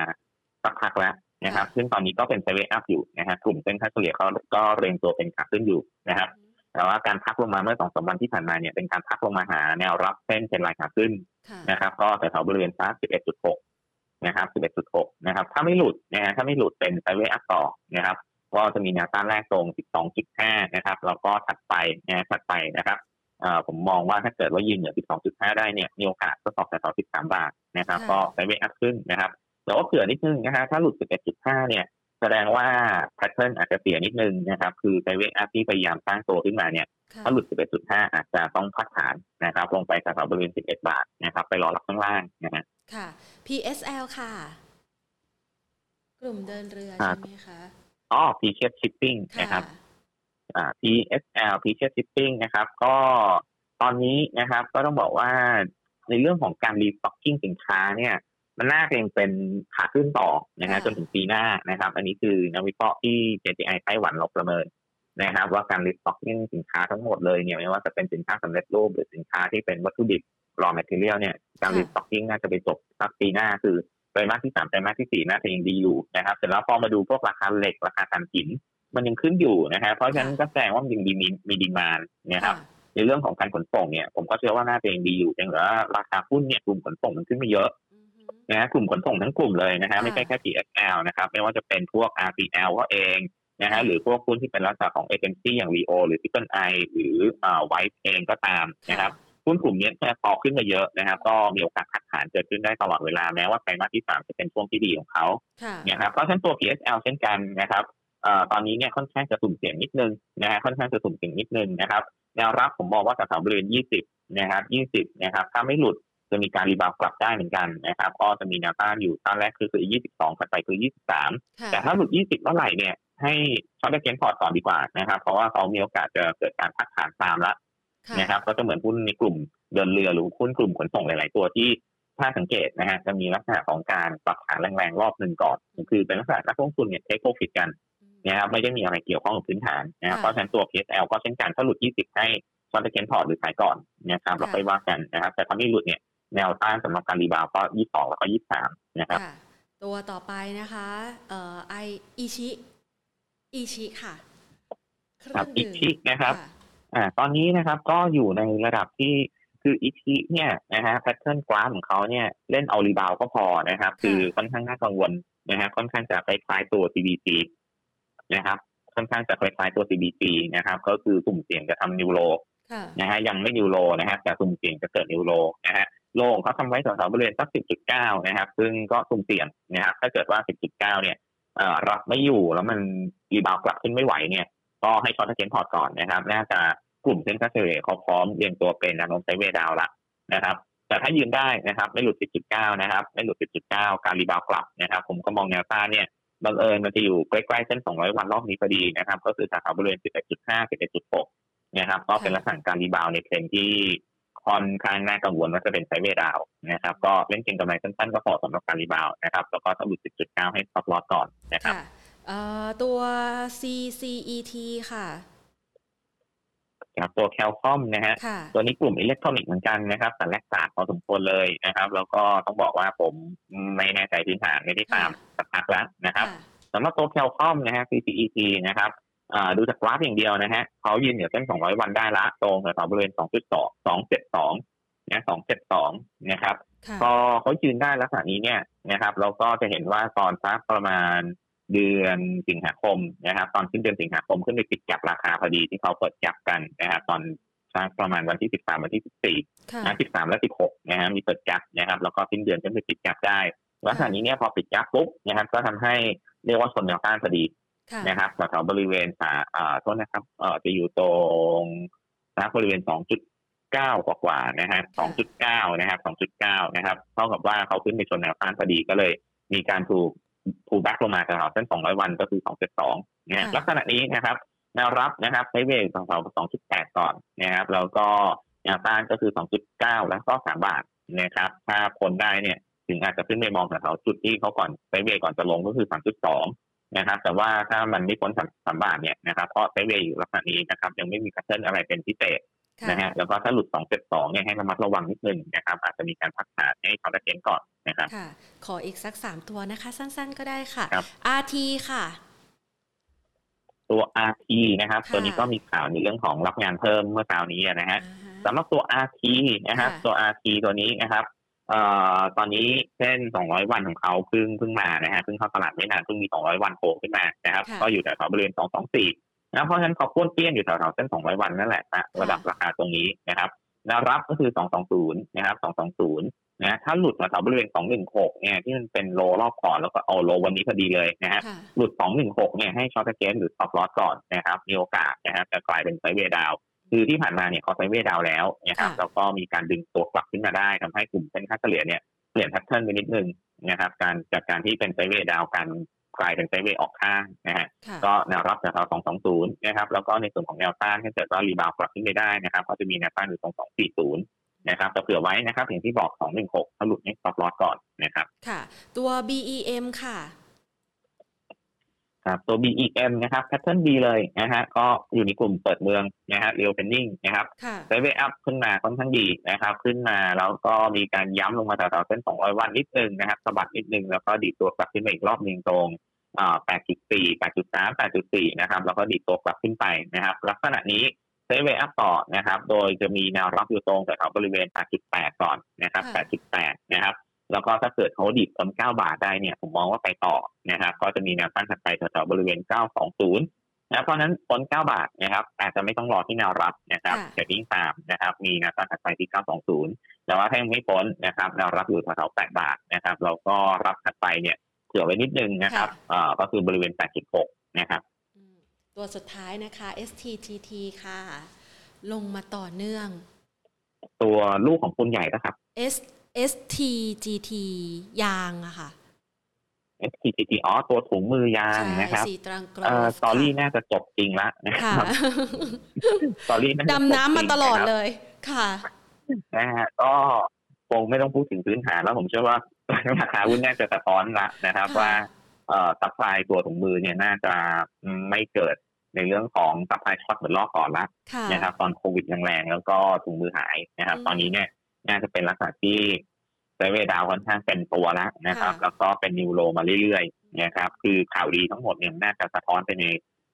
สักพักแล้ว นะครับ ซึ่งตอนนี้ก็เป็นไซเวอัพอยู่นะฮะกลุ่มเส้นค่าเฉลี่ยเขาก็เรียงตัวเป็นขาขึ้นอยู่นะครับแต่ว่าการพักลงมาเมื่อสองสามวันที่ผ่านมาเนี่ยเป็นการพักลงมาหาแนวรับเส้นเป็นลายขาขึ้นนะครับ ก็แถวบริเวณซักสิบเอ็ดจุดหกนะครับสิบเอ็ดจุดหกนะครับ ถ้าไม่หลุดนะฮะถ้าไม่หลุดเป็น sideway up ต่อนะครับ ก็จะมีแนวต้านแรกตรงสิบสองจุดห้านะครับ แล้วก็ถัดไปนะถัดไปนะครับผมมองว่าถ้าเกิดว่ายืนเหนือ 12.5 ได้เนี่ย มีโอกาสก็สอบแต่ต่อ13 บาทนะครับ ก็ sideway up ขึ้นนะครับ แต่ว่าเผื่อนิดนึงนะฮะถ้าหลุด 11.5 เนี่ย แสดงว่า pattern อาจจะเสียนิดนึงนะครับ คือ sideway up ที่พยายามสร้างตัวขึ้นมาเนี่ย ถ้าหลุด 11.5 อาจจะต้องพักฐานนะครับ ลงไปแถวบริเวณ 11 บาทนะครับ ไปรอรับข้างล่างนะฮะ
ค่ะ PSL ค่ะ กลุ่มเดินเรือใช่ไหมคะอ๋อ
p c h Shipping นะครับอ่า PSL p c h Shipping นะครับ ก็ตอนนี้นะครับ ก็ต้องบอกว่าในเรื่องของการรีสต็อกกิ้งสินค้าเนี่ย มันน่าจะยังเป็นขาขึ้นต่อนะฮะจนถึงปีหน้านะครับ อันนี้คือนักวิเคราะห์ที่ JTI ไต้หวันเราประเมินนะครับ ว่าการ restocking สินค้าทั้งหมดเลยเนี่ยไม่ว่าจะเป็นสินค้าสำเร็จรูปหรือสินค้าที่เป็นวัตถุดิบ raw material เนี่ยการ restocking น่าจะไปจบสักปีหน้าคือไตรมาสที่สามไตรมาสที่สี่น่าจะยังดีอยู่นะครับเสร็จแล้วพอมาดูพวกราคาเหล็กราคาถ่านหิน มันยังขึ้นอยู่นะครับเพราะฉะนั้นก็แสดงว่ามันยังมีมี demand นะครับในเรื่องของการขนส่งเนี่ยผมก็เชื่อว่าน่าจะยังดีอยู่แต่ว่าราคาหุ้นเนี่ยกลุ่มขนส่งมันขึ้นมาเยอะ นะกลุ่มขนส่งทั้งกลุ่มเลยนะฮะไม่ใช่แค่ PXL นะครับไม่ว่าจะเป็นพวก RCL ก็เองนะฮะหรือพวกหุ้นที่เป็นลักษณะของเอเจนซี่อย่าง VO หรือ Triple I หรืออ่าไวท์เองก็ตามนะครับหุ้นกลุ่มนี้แค่พอขึ้นมาเยอะนะครับ ก็มีโอกาสขัดขานเกิดขึ้นได้ตลอดเวลาแม้ว่าไตรมาสที่สามจะเป็นช่วงที่ดีของเขาเนี่ยครับเพราะฉะนั้นตัว PSL เช่นกันนะครับตอนนี้เนี่ยค่อนข้างจะสุ่มเสี่ยงนิดนึงนะฮะค่อนข้างจะสุ่มเสี่ยงนิดนึงนะครับแนวรับผมมองว่าแถวบริเวณ 20 นะครับ 20 นะครับ ถ้าไม่หลุด จะมีการ rebound กลับได้เหมือนกันนะครับ ก็จะมีแนวต้านอยู่ต้านแรกคือคือ 22ถัดไปคือ 23 แต่ถ้าหลุด 20 เมื่อไหร่เนี่ยให้ short against port ก่อนดีกว่านะครับ เพราะว่าเขามีโอกาสจะเกิดการพักฐานตามละนะครับ ก็จะเหมือนหุ้นในกลุ่มเดินเรือหรือหุ้นกลุ่มขนส่งหลาย ๆ ตัวที่ถ้าสังเกตนะฮะจะมีลักษณะของการปรับฐานแรงๆรอบหนึ่งก่อนคือเป็นลักษณะนักลงทุนเนี่ย take profit กันนะครับไม่ได้มีอะไรเกี่ยวข้องกับพื้นฐานนะครับเพราะฉะนั้นตัว PSL ก็เช่นกันถ้าหลุด 20 ให้short against port หรือขายก่อนนะครับเราค่อยว่ากันนะครับ แต่ถ้าไม่หลุดเนี่ย แนวต้านสำหรับการ rebound ก็ยี่สองแล้วก็ยี่สามนะครับ
ตัวต่อไปนะคะเอ่อไออิชิอิชิค่ะ
ครับอิชินะครับอ่าตอนนี้นะครับก็อยู่ในระดับที่คืออิชิเนี่ยนะฮะ pattern กราฟของเขาเนี่ยเล่นเอา rebound ก็พอนะครับ คือค่อนข้างน่ากังวลนะฮะค่อนข้างจะคล้ายๆตัว CBG นะครับค่อนข้างจะคล้ายๆตัว CBG นะครับ ก็คือกลุ่มเสี่ยงจะทำ new low นะฮะยังไม่ new low นะฮะแต่กลุ่มเสี่ยงจะเกิด new low นะฮะ โลงเขาทำไว้แถวๆบริเวณสัก 10.9 นะครับ ซึ่งก็สุ่มเสี่ยงนะครับ ถ้าเกิดว่า 10.9 เนี่ยรับไม่อยู่แล้วมัน rebound กลับขึ้นไม่ไหวเนี่ย ก็ให้ short against port ก่อนนะครับ น่าจะกลุ่มเส้นค่าเฉลี่ยเขาพร้อมเรียงตัวเป็นแนวโน้ม sideway down ละนะครับ แต่ถ้ายืนได้นะครับ ไม่หลุด 10.9 นะครับ ไม่หลุด 10.9 การ rebound กลับนะครับ ผมก็มองแนวต้านเนี่ยบังเอิญมันจะอยู่ใกล้ๆเส้น 200 วันรอบนี้พอดีนะครับ ก็คือสักแถวบริเวณ 11.5 11.6 นะครับ ก็เป็นลักษณะการ rebound ในเทรนที่ ค่อนข้างน่ากังวลว่าจะเป็น sideway down นะครับ ก็เล่นเก็งกำไรสั้นๆก็พอสำหรับการ rebound นะครับ แล้วก็ถ้าหลุด10.9 ให้ stop loss ก่อนนะครับ
ตัว CCET ค่ะ
ครับตัว Cal-Comp นะฮะตัวนี้กลุ่มอิเล็กทรอนิกส์เหมือนกันนะครับแต่ laggard พอสมควรเลยนะครับ แล้วก็ต้องบอกว่าผมไม่แน่ใจพื้นฐานไม่ได้ตามสักพักแล้วนะครับสำหรับตัวแคลคอมนะฮะ CCET นะครับ ดูจากกราฟอย่างเดียวนะฮะเขายืนเหนือเส้น 200 วันได้ละตรงแถวบริเวณ 2.2 272นะ272นะครับพอเขายืนได้ลักษณะนี้เนี่ยนะครับ เราก็จะเห็นว่าตอนสักประมาณเดือนสิงหาคมนะครับ ตอนขึ้นเดือนสิงหาคมขึ้นไปปิดจับราคาพอดีที่เขาเปิดจับกันนะครับตอนสักประมาณวันที่ 13 วันที่ 14นะ13 และ 16นะฮะมีเปิดจับนะครับ แล้วก็สิ้นเดือนขึ้นไปปิดจับได้ลักษณะนี้เนี่ยพอปิดจับปุ๊บนะครับก็ทำให้เรียกว่าชนแนวต้านพอดี นะครับแถวบริเวณสาอ่าโทษนะครับเอ่อจะอยู่ตรงนะบริเวณ2.9กว่ากว่านะฮะ2.9นะครับ2.9นะครับเท่ากับว่าเขาขึ้นไปชนแนวต้านพอดีก็เลย มีการถูกผูแบ็กลงมาแถวเส้น200วันก็คือ2.2นะลักษณะนี้นะครับแนวรับนะครับ sideway ของเขา2.8ก่อนนะครับแล้วก็แนวต้านก็คือ2.9แล้วก็3บาทนะครับถ้าพ้นได้เนี่ยถึงอาจจะขึ้นไปมองแถวจุดที่เขาก่อน sideway ก่อนจะลงก็คือ3.2 นะครับ แต่ว่าถ้ามันไม่พ้นสามบาทเนี่ยนะครับเพราะ sideway อยู่ลักษณะนี้นะครับ ยังไม่มี catalyst อะไรเป็นพิเศษนะฮะแล้วก็ถ้าหลุด2.2เนี่ยให้ระมัดระวังนิดนึงนะครับอาจจะมีการพักฐานให้ short against ก่อนนะครับ
ค่ะ ขออีกสักสามตัวนะคะ สั้นๆก็ได้ค่ะ
RT
ค่ะ
ตัว RT นะครับ ตัวนี้ก็มีข่าวในเรื่องของรับงานเพิ่มเมื่อคราวนี้นะฮะสำหรับตัว RT นะครับตัว RT ตัวนี้นะครับ เอ่อตอนนี้เส้น200 วันของเขาเพิ่งเพิ่งมานะฮะเพิ่งเข้าตลาดไม่นานเพิ่งมี 200 วันโผล่ขึ้นมานะครับ ก็อยู่แถวบริเวณ 224นะเพราะฉะนั้นเขาพ้นเปี้ยนอยู่แถวๆเส้น 200 วันนั่นแหละนะระดับราคาตรงนี้นะครับแนวรับก็คือ 220 นะครับ 220 นะถ้าหลุดมาแถวบริเวณ 216 เนี่ยที่มันเป็น low รอบก่อนแล้วก็เอา low วันนี้พอดีเลยนะฮะหลุด 216 เนี่ยให้ short against หรือ stop loss ก่อนนะครับมีโอกาสนะครับจะกลายเป็น sideway down คือที่ผ่านมาเนี่ยเขา sideway down แล้วนะครับแล้วก็มีการดึงตัวกลับขึ้นมาได้ทำให้กลุ่มเส้นค่าเฉลี่ยเนี่ยเปลี่ยน pattern ไปนิดนึงนะครับ การจากการที่เป็น sideway down การกลายเป็น sideway ออกข้างนะฮะก็แนวรับจากแถว220 นะครับ แล้วก็ในส่วนของแนวต้านถ้าเกิดว่า rebound กลับขึ้นไปได้นะครับ ก็จะมีแนวต้านอยู่ตรง240 นะครับจะเผื่อไว้นะครับอย่างที่บอก 216ถ้าหลุดนี้ stop loss ก่อนนะครับ
ค่ะ ตัว BEM ค่ะ
ครับตัว BEM นะครับ pattern ดีเลยนะฮะก็อยู่ในกลุ่มเปิดเมืองนะฮะ reopening นะครับ sideway up ขึ้นมาค่อนข้างดีนะครับ ขึ้นมาแล้วก็มีการย้ำลงมาแถวๆเส้น 200 วันนิดนึงนะครับสะบัดนิดนึงแล้วก็ดีดตัวกลับขึ้นมาอีกรอบหนึ่งตรงอ่า8.4 8.3 8.4 นะครับ แล้วก็ดีดตัวกลับขึ้นไปนะครับ ลักษณะนี้เซเวอัพต่อนะครับ โดยจะมีแนวรับอยู่ตรงแถวบริเวณ 8.8 ก่อนนะครับ 8.8 นะครับ แล้วก็ถ้าเกิดเขาดิบตอน9บาทได้เนี่ยผมมองว่าไปต่อนะครับก็จะมีแนวต้านถัดไปแถวๆบริเวณ 920นะเพราะนั้นพ้น9บาทนะครับอาจจะไม่ต้องรอที่แนวรับนะครับจะวิ่งตามนะครับมีแนวต้านถัดไปที่ 920 แต่ว่าถ้ายังไม่พ้นนะครับแนวรับอยู่แถวๆ8บาทนะครับแล้วก็รับถัดไปเนี่ยเผื่อไว้นิดนึงนะครับอ่าก็คือบริเวณ 8.6 นะครับ
ตัวสุดท้ายนะคะ STTT ค่ะ ลงมาต่อเนื่อง
ตัวลูกของคุณใหญ่นะครับ
S STGT ยางอะค่ะ
STGT อ๋อตัวถุงมือยางนะครับ
สีตรังกร
สตอรี่น่าจะจบจริงละนะครับ
สตอรี่ดำน้ำมาตลอดเลยค่ะ
นะฮะก็คงไม่ต้องพูดถึงพื้นฐานแล้วผมเชื่อว่าราคาหุ้นน่าจะสะท้อนละนะครับว่าเอ่อ supply ตัวถุงมือเนี่ยน่าจะไม่เกิดในเรื่องของ supply shock เหมือนรอบก่อนละนะครับ ตอนโควิดแรงๆแล้วก็ถุงมือหายนะครับ ตอนนี้เนี่ย น่าจะเป็นลักษณะที่ sideway down ค่อนข้างเป็นตัวแล้วนะครับ แล้วก็เป็น new low มาเรื่อยๆนะครับคือข่าวดีทั้งหมดเนี่ยน่าจะสะท้อนไปใน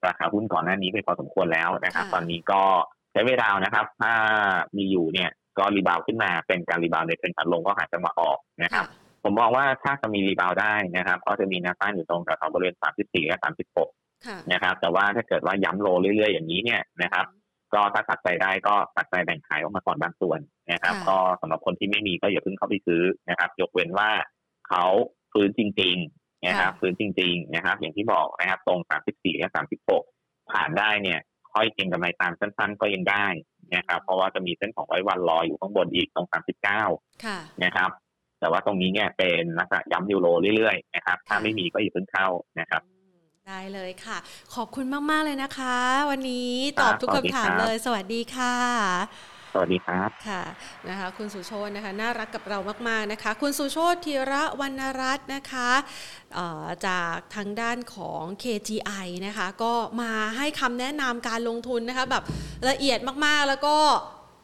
ราคาหุ้นก่อนหน้านี้ไปพอสมควรแล้วนะครับ ตอนนี้ก็ sideway down นะครับ ถ้ามีอยู่เนี่ยก็ rebound ขึ้นมาเป็นการ rebound ในเทรนด์ลงก็หาจังหวะออกนะครับผมมองว่าถ้าจะมี rebound ได้นะครับ ก็จะมีแนวต้านอยู่ตรงแถวบริเวณ 34 และ 36 นะครับ แต่ว่าถ้าเกิดว่าย้ำ low เรื่อยๆ อย่างนี้เนี่ยนะครับ ก็ถ้าตัดใจได้ก็ตัดใจแบ่งขายออกมาก่อนบางส่วนนะครับ ก็สำหรับคนที่ไม่มีก็อย่าเพิ่งเข้าไปซื้อนะครับ ยกเว้นว่าเขาฟื้นจริงๆนะครับฟื้นจริง ๆ นะครับ อย่างที่บอกนะครับ ตรง 34 และ 36 ผ่านได้เนี่ย ค่อยเก็งกำไรตามสั้น ๆ ก็ยังได้นะครับ เพราะว่าจะมีเส้นของร้อยวันรออยู่ข้างบนอีกตรงสามสิบเก้านะครับ แต่ว่าตรงนี้เนี่ยเป็นลักษณะย้ำยูโรเรื่อยๆนะครับ ถ้าไม่มีก็อย่าเพิ่งเข้านะครับ
ได้เลยค่ะ ขอบคุณมาก ๆ เลยนะคะ วันนี้ตอบทุกคำถามเลย สวัสดีค่ะ
สวัสดีครับ
ค่ะนะคะคุณสุโชตนะคะน่ารักกับเรามากๆนะคะ คุณสุโชตธีระวรรณรัตน์นะคะจากทางด้านของ KGI นะคะ ก็มาให้คำแนะนำการลงทุนนะคะแบบละเอียดมากๆแล้วก็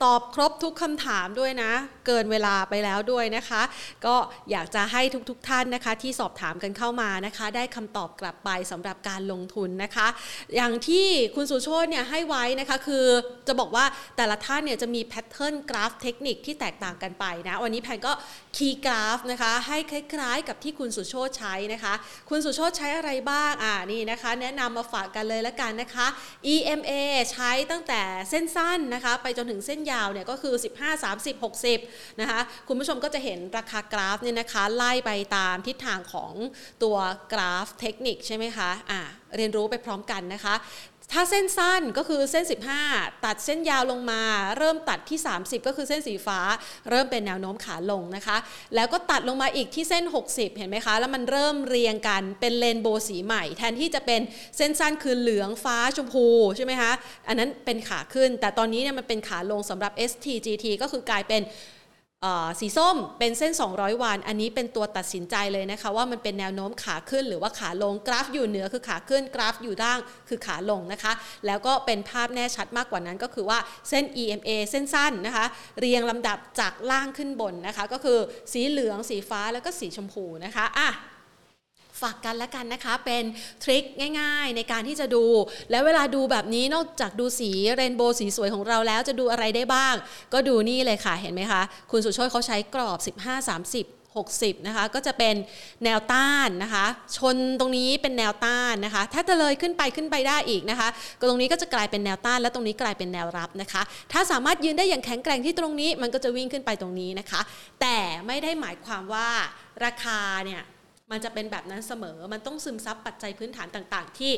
ตอบครบทุกคำถามด้วยนะ เกินเวลาไปแล้วด้วยนะคะ ก็อยากจะให้ทุกๆทท่านนะคะ ที่สอบถามกันเข้ามานะคะ ได้คำตอบกลับไปสำหรับการลงทุนนะคะ อย่างที่คุณสุโชตเนี่ยให้ไว้นะคะคือจะบอกว่าแต่ละท่านเนี่ยจะมีแพทเทิร์นกราฟเทคนิคที่แตกต่างกันไปนะ วันนี้แพนก็คีย์กราฟนะคะให้คล้ายๆ กับที่คุณสุโชตใช้นะคะ คุณสุโชตใช้อะไรบ้างอ่านี่นะคะ แนะนำมาฝากกันเลยละกันนะคะ EMA ใช้ตั้งแต่เส้นสั้นนะคะ ไปจนถึงเส้นยาวเนี่ยก็คือ 15 30 60นะคะคุณผู้ชมก็จะเห็นราคากราฟเนี่ยนะคะไล่ไปตามทิศทางของตัวกราฟเทคนิคใช่ไหมคะอ่าเรียนรู้ไปพร้อมกันนะคะ ถ้าเส้นสั้นก็คือเส้น 15 ตัดเส้นยาวลงมา เริ่มตัดที่ 30 ก็คือเส้นสีฟ้า เริ่มเป็นแนวโน้มขาลงนะคะ แล้วก็ตัดลงมาอีกที่เส้น 60 เห็นไหมคะ แล้วมันเริ่มเรียงกันเป็นเลนโบสีใหม่ แทนที่จะเป็นเส้นสั้นคือเหลืองฟ้าชมพูใช่ไหมคะ อันนั้นเป็นขาขึ้น แต่ตอนนี้เนี่ยมันเป็นขาลงสำหรับ STGT ก็คือกลายเป็น สีส้มเป็นเส้น 200 วัน อันนี้เป็นตัวตัดสินใจเลยนะคะว่ามันเป็นแนวโน้มขาขึ้นหรือว่าขาลงกราฟอยู่เหนือคือขาขึ้นกราฟอยู่ล่างคือขาลงนะคะ แล้วก็เป็นภาพแน่ชัดมากกว่านั้นก็คือว่าเส้น EMA เส้นสั้นนะคะ เรียงลำดับจากล่างขึ้นบนนะคะ ก็คือสีเหลืองสีฟ้าแล้วก็สีชมพูนะคะอะ ฝากกันแล้วกันนะคะ เป็นทริคง่าย ๆ ในการที่จะดู แล้วเวลาดูแบบนี้นอกจากดูสีเรนโบว์สีสวยของเราแล้วจะดูอะไรได้บ้าง ก็ดูนี่เลยค่ะเห็นไหมคะ คุณสุชยเขาใช้กรอบ 15 30 60 นะคะ ก็จะเป็นแนวต้านนะคะ ชนตรงนี้เป็นแนวต้านนะคะ ถ้าจะเลยขึ้นไปขึ้นไปได้อีกนะคะ ก็ตรงนี้ก็จะกลายเป็นแนวต้าน และตรงนี้กลายเป็นแนวรับนะคะ ถ้าสามารถยืนได้อย่างแข็งแกร่งที่ตรงนี้ มันก็จะวิ่งขึ้นไปตรงนี้นะคะ แต่ไม่ได้หมายความว่าราคาเนี่ย มันจะเป็นแบบนั้นเสมอ มันต้องซึมซับปัจจัยพื้นฐานต่างๆ ที่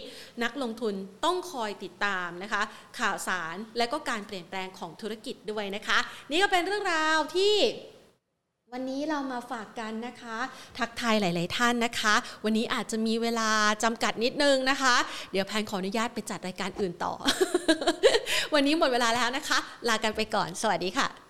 นักลงทุนต้องคอยติดตามนะคะ ข่าวสารและก็การเปลี่ยนแปลงของธุรกิจด้วยนะคะ นี่ก็เป็นเรื่องราวที่วันนี้เรามาฝากกันนะคะ ทักทายหลาย ๆ ท่านนะคะ วันนี้อาจจะมีเวลาจำกัดนิดนึงนะคะ เดี๋ยวแพนขออนุญาตไปจัดรายการอื่นต่อ วันนี้หมดเวลาแล้วนะคะ ลากันไปก่อน สวัสดีค่ะ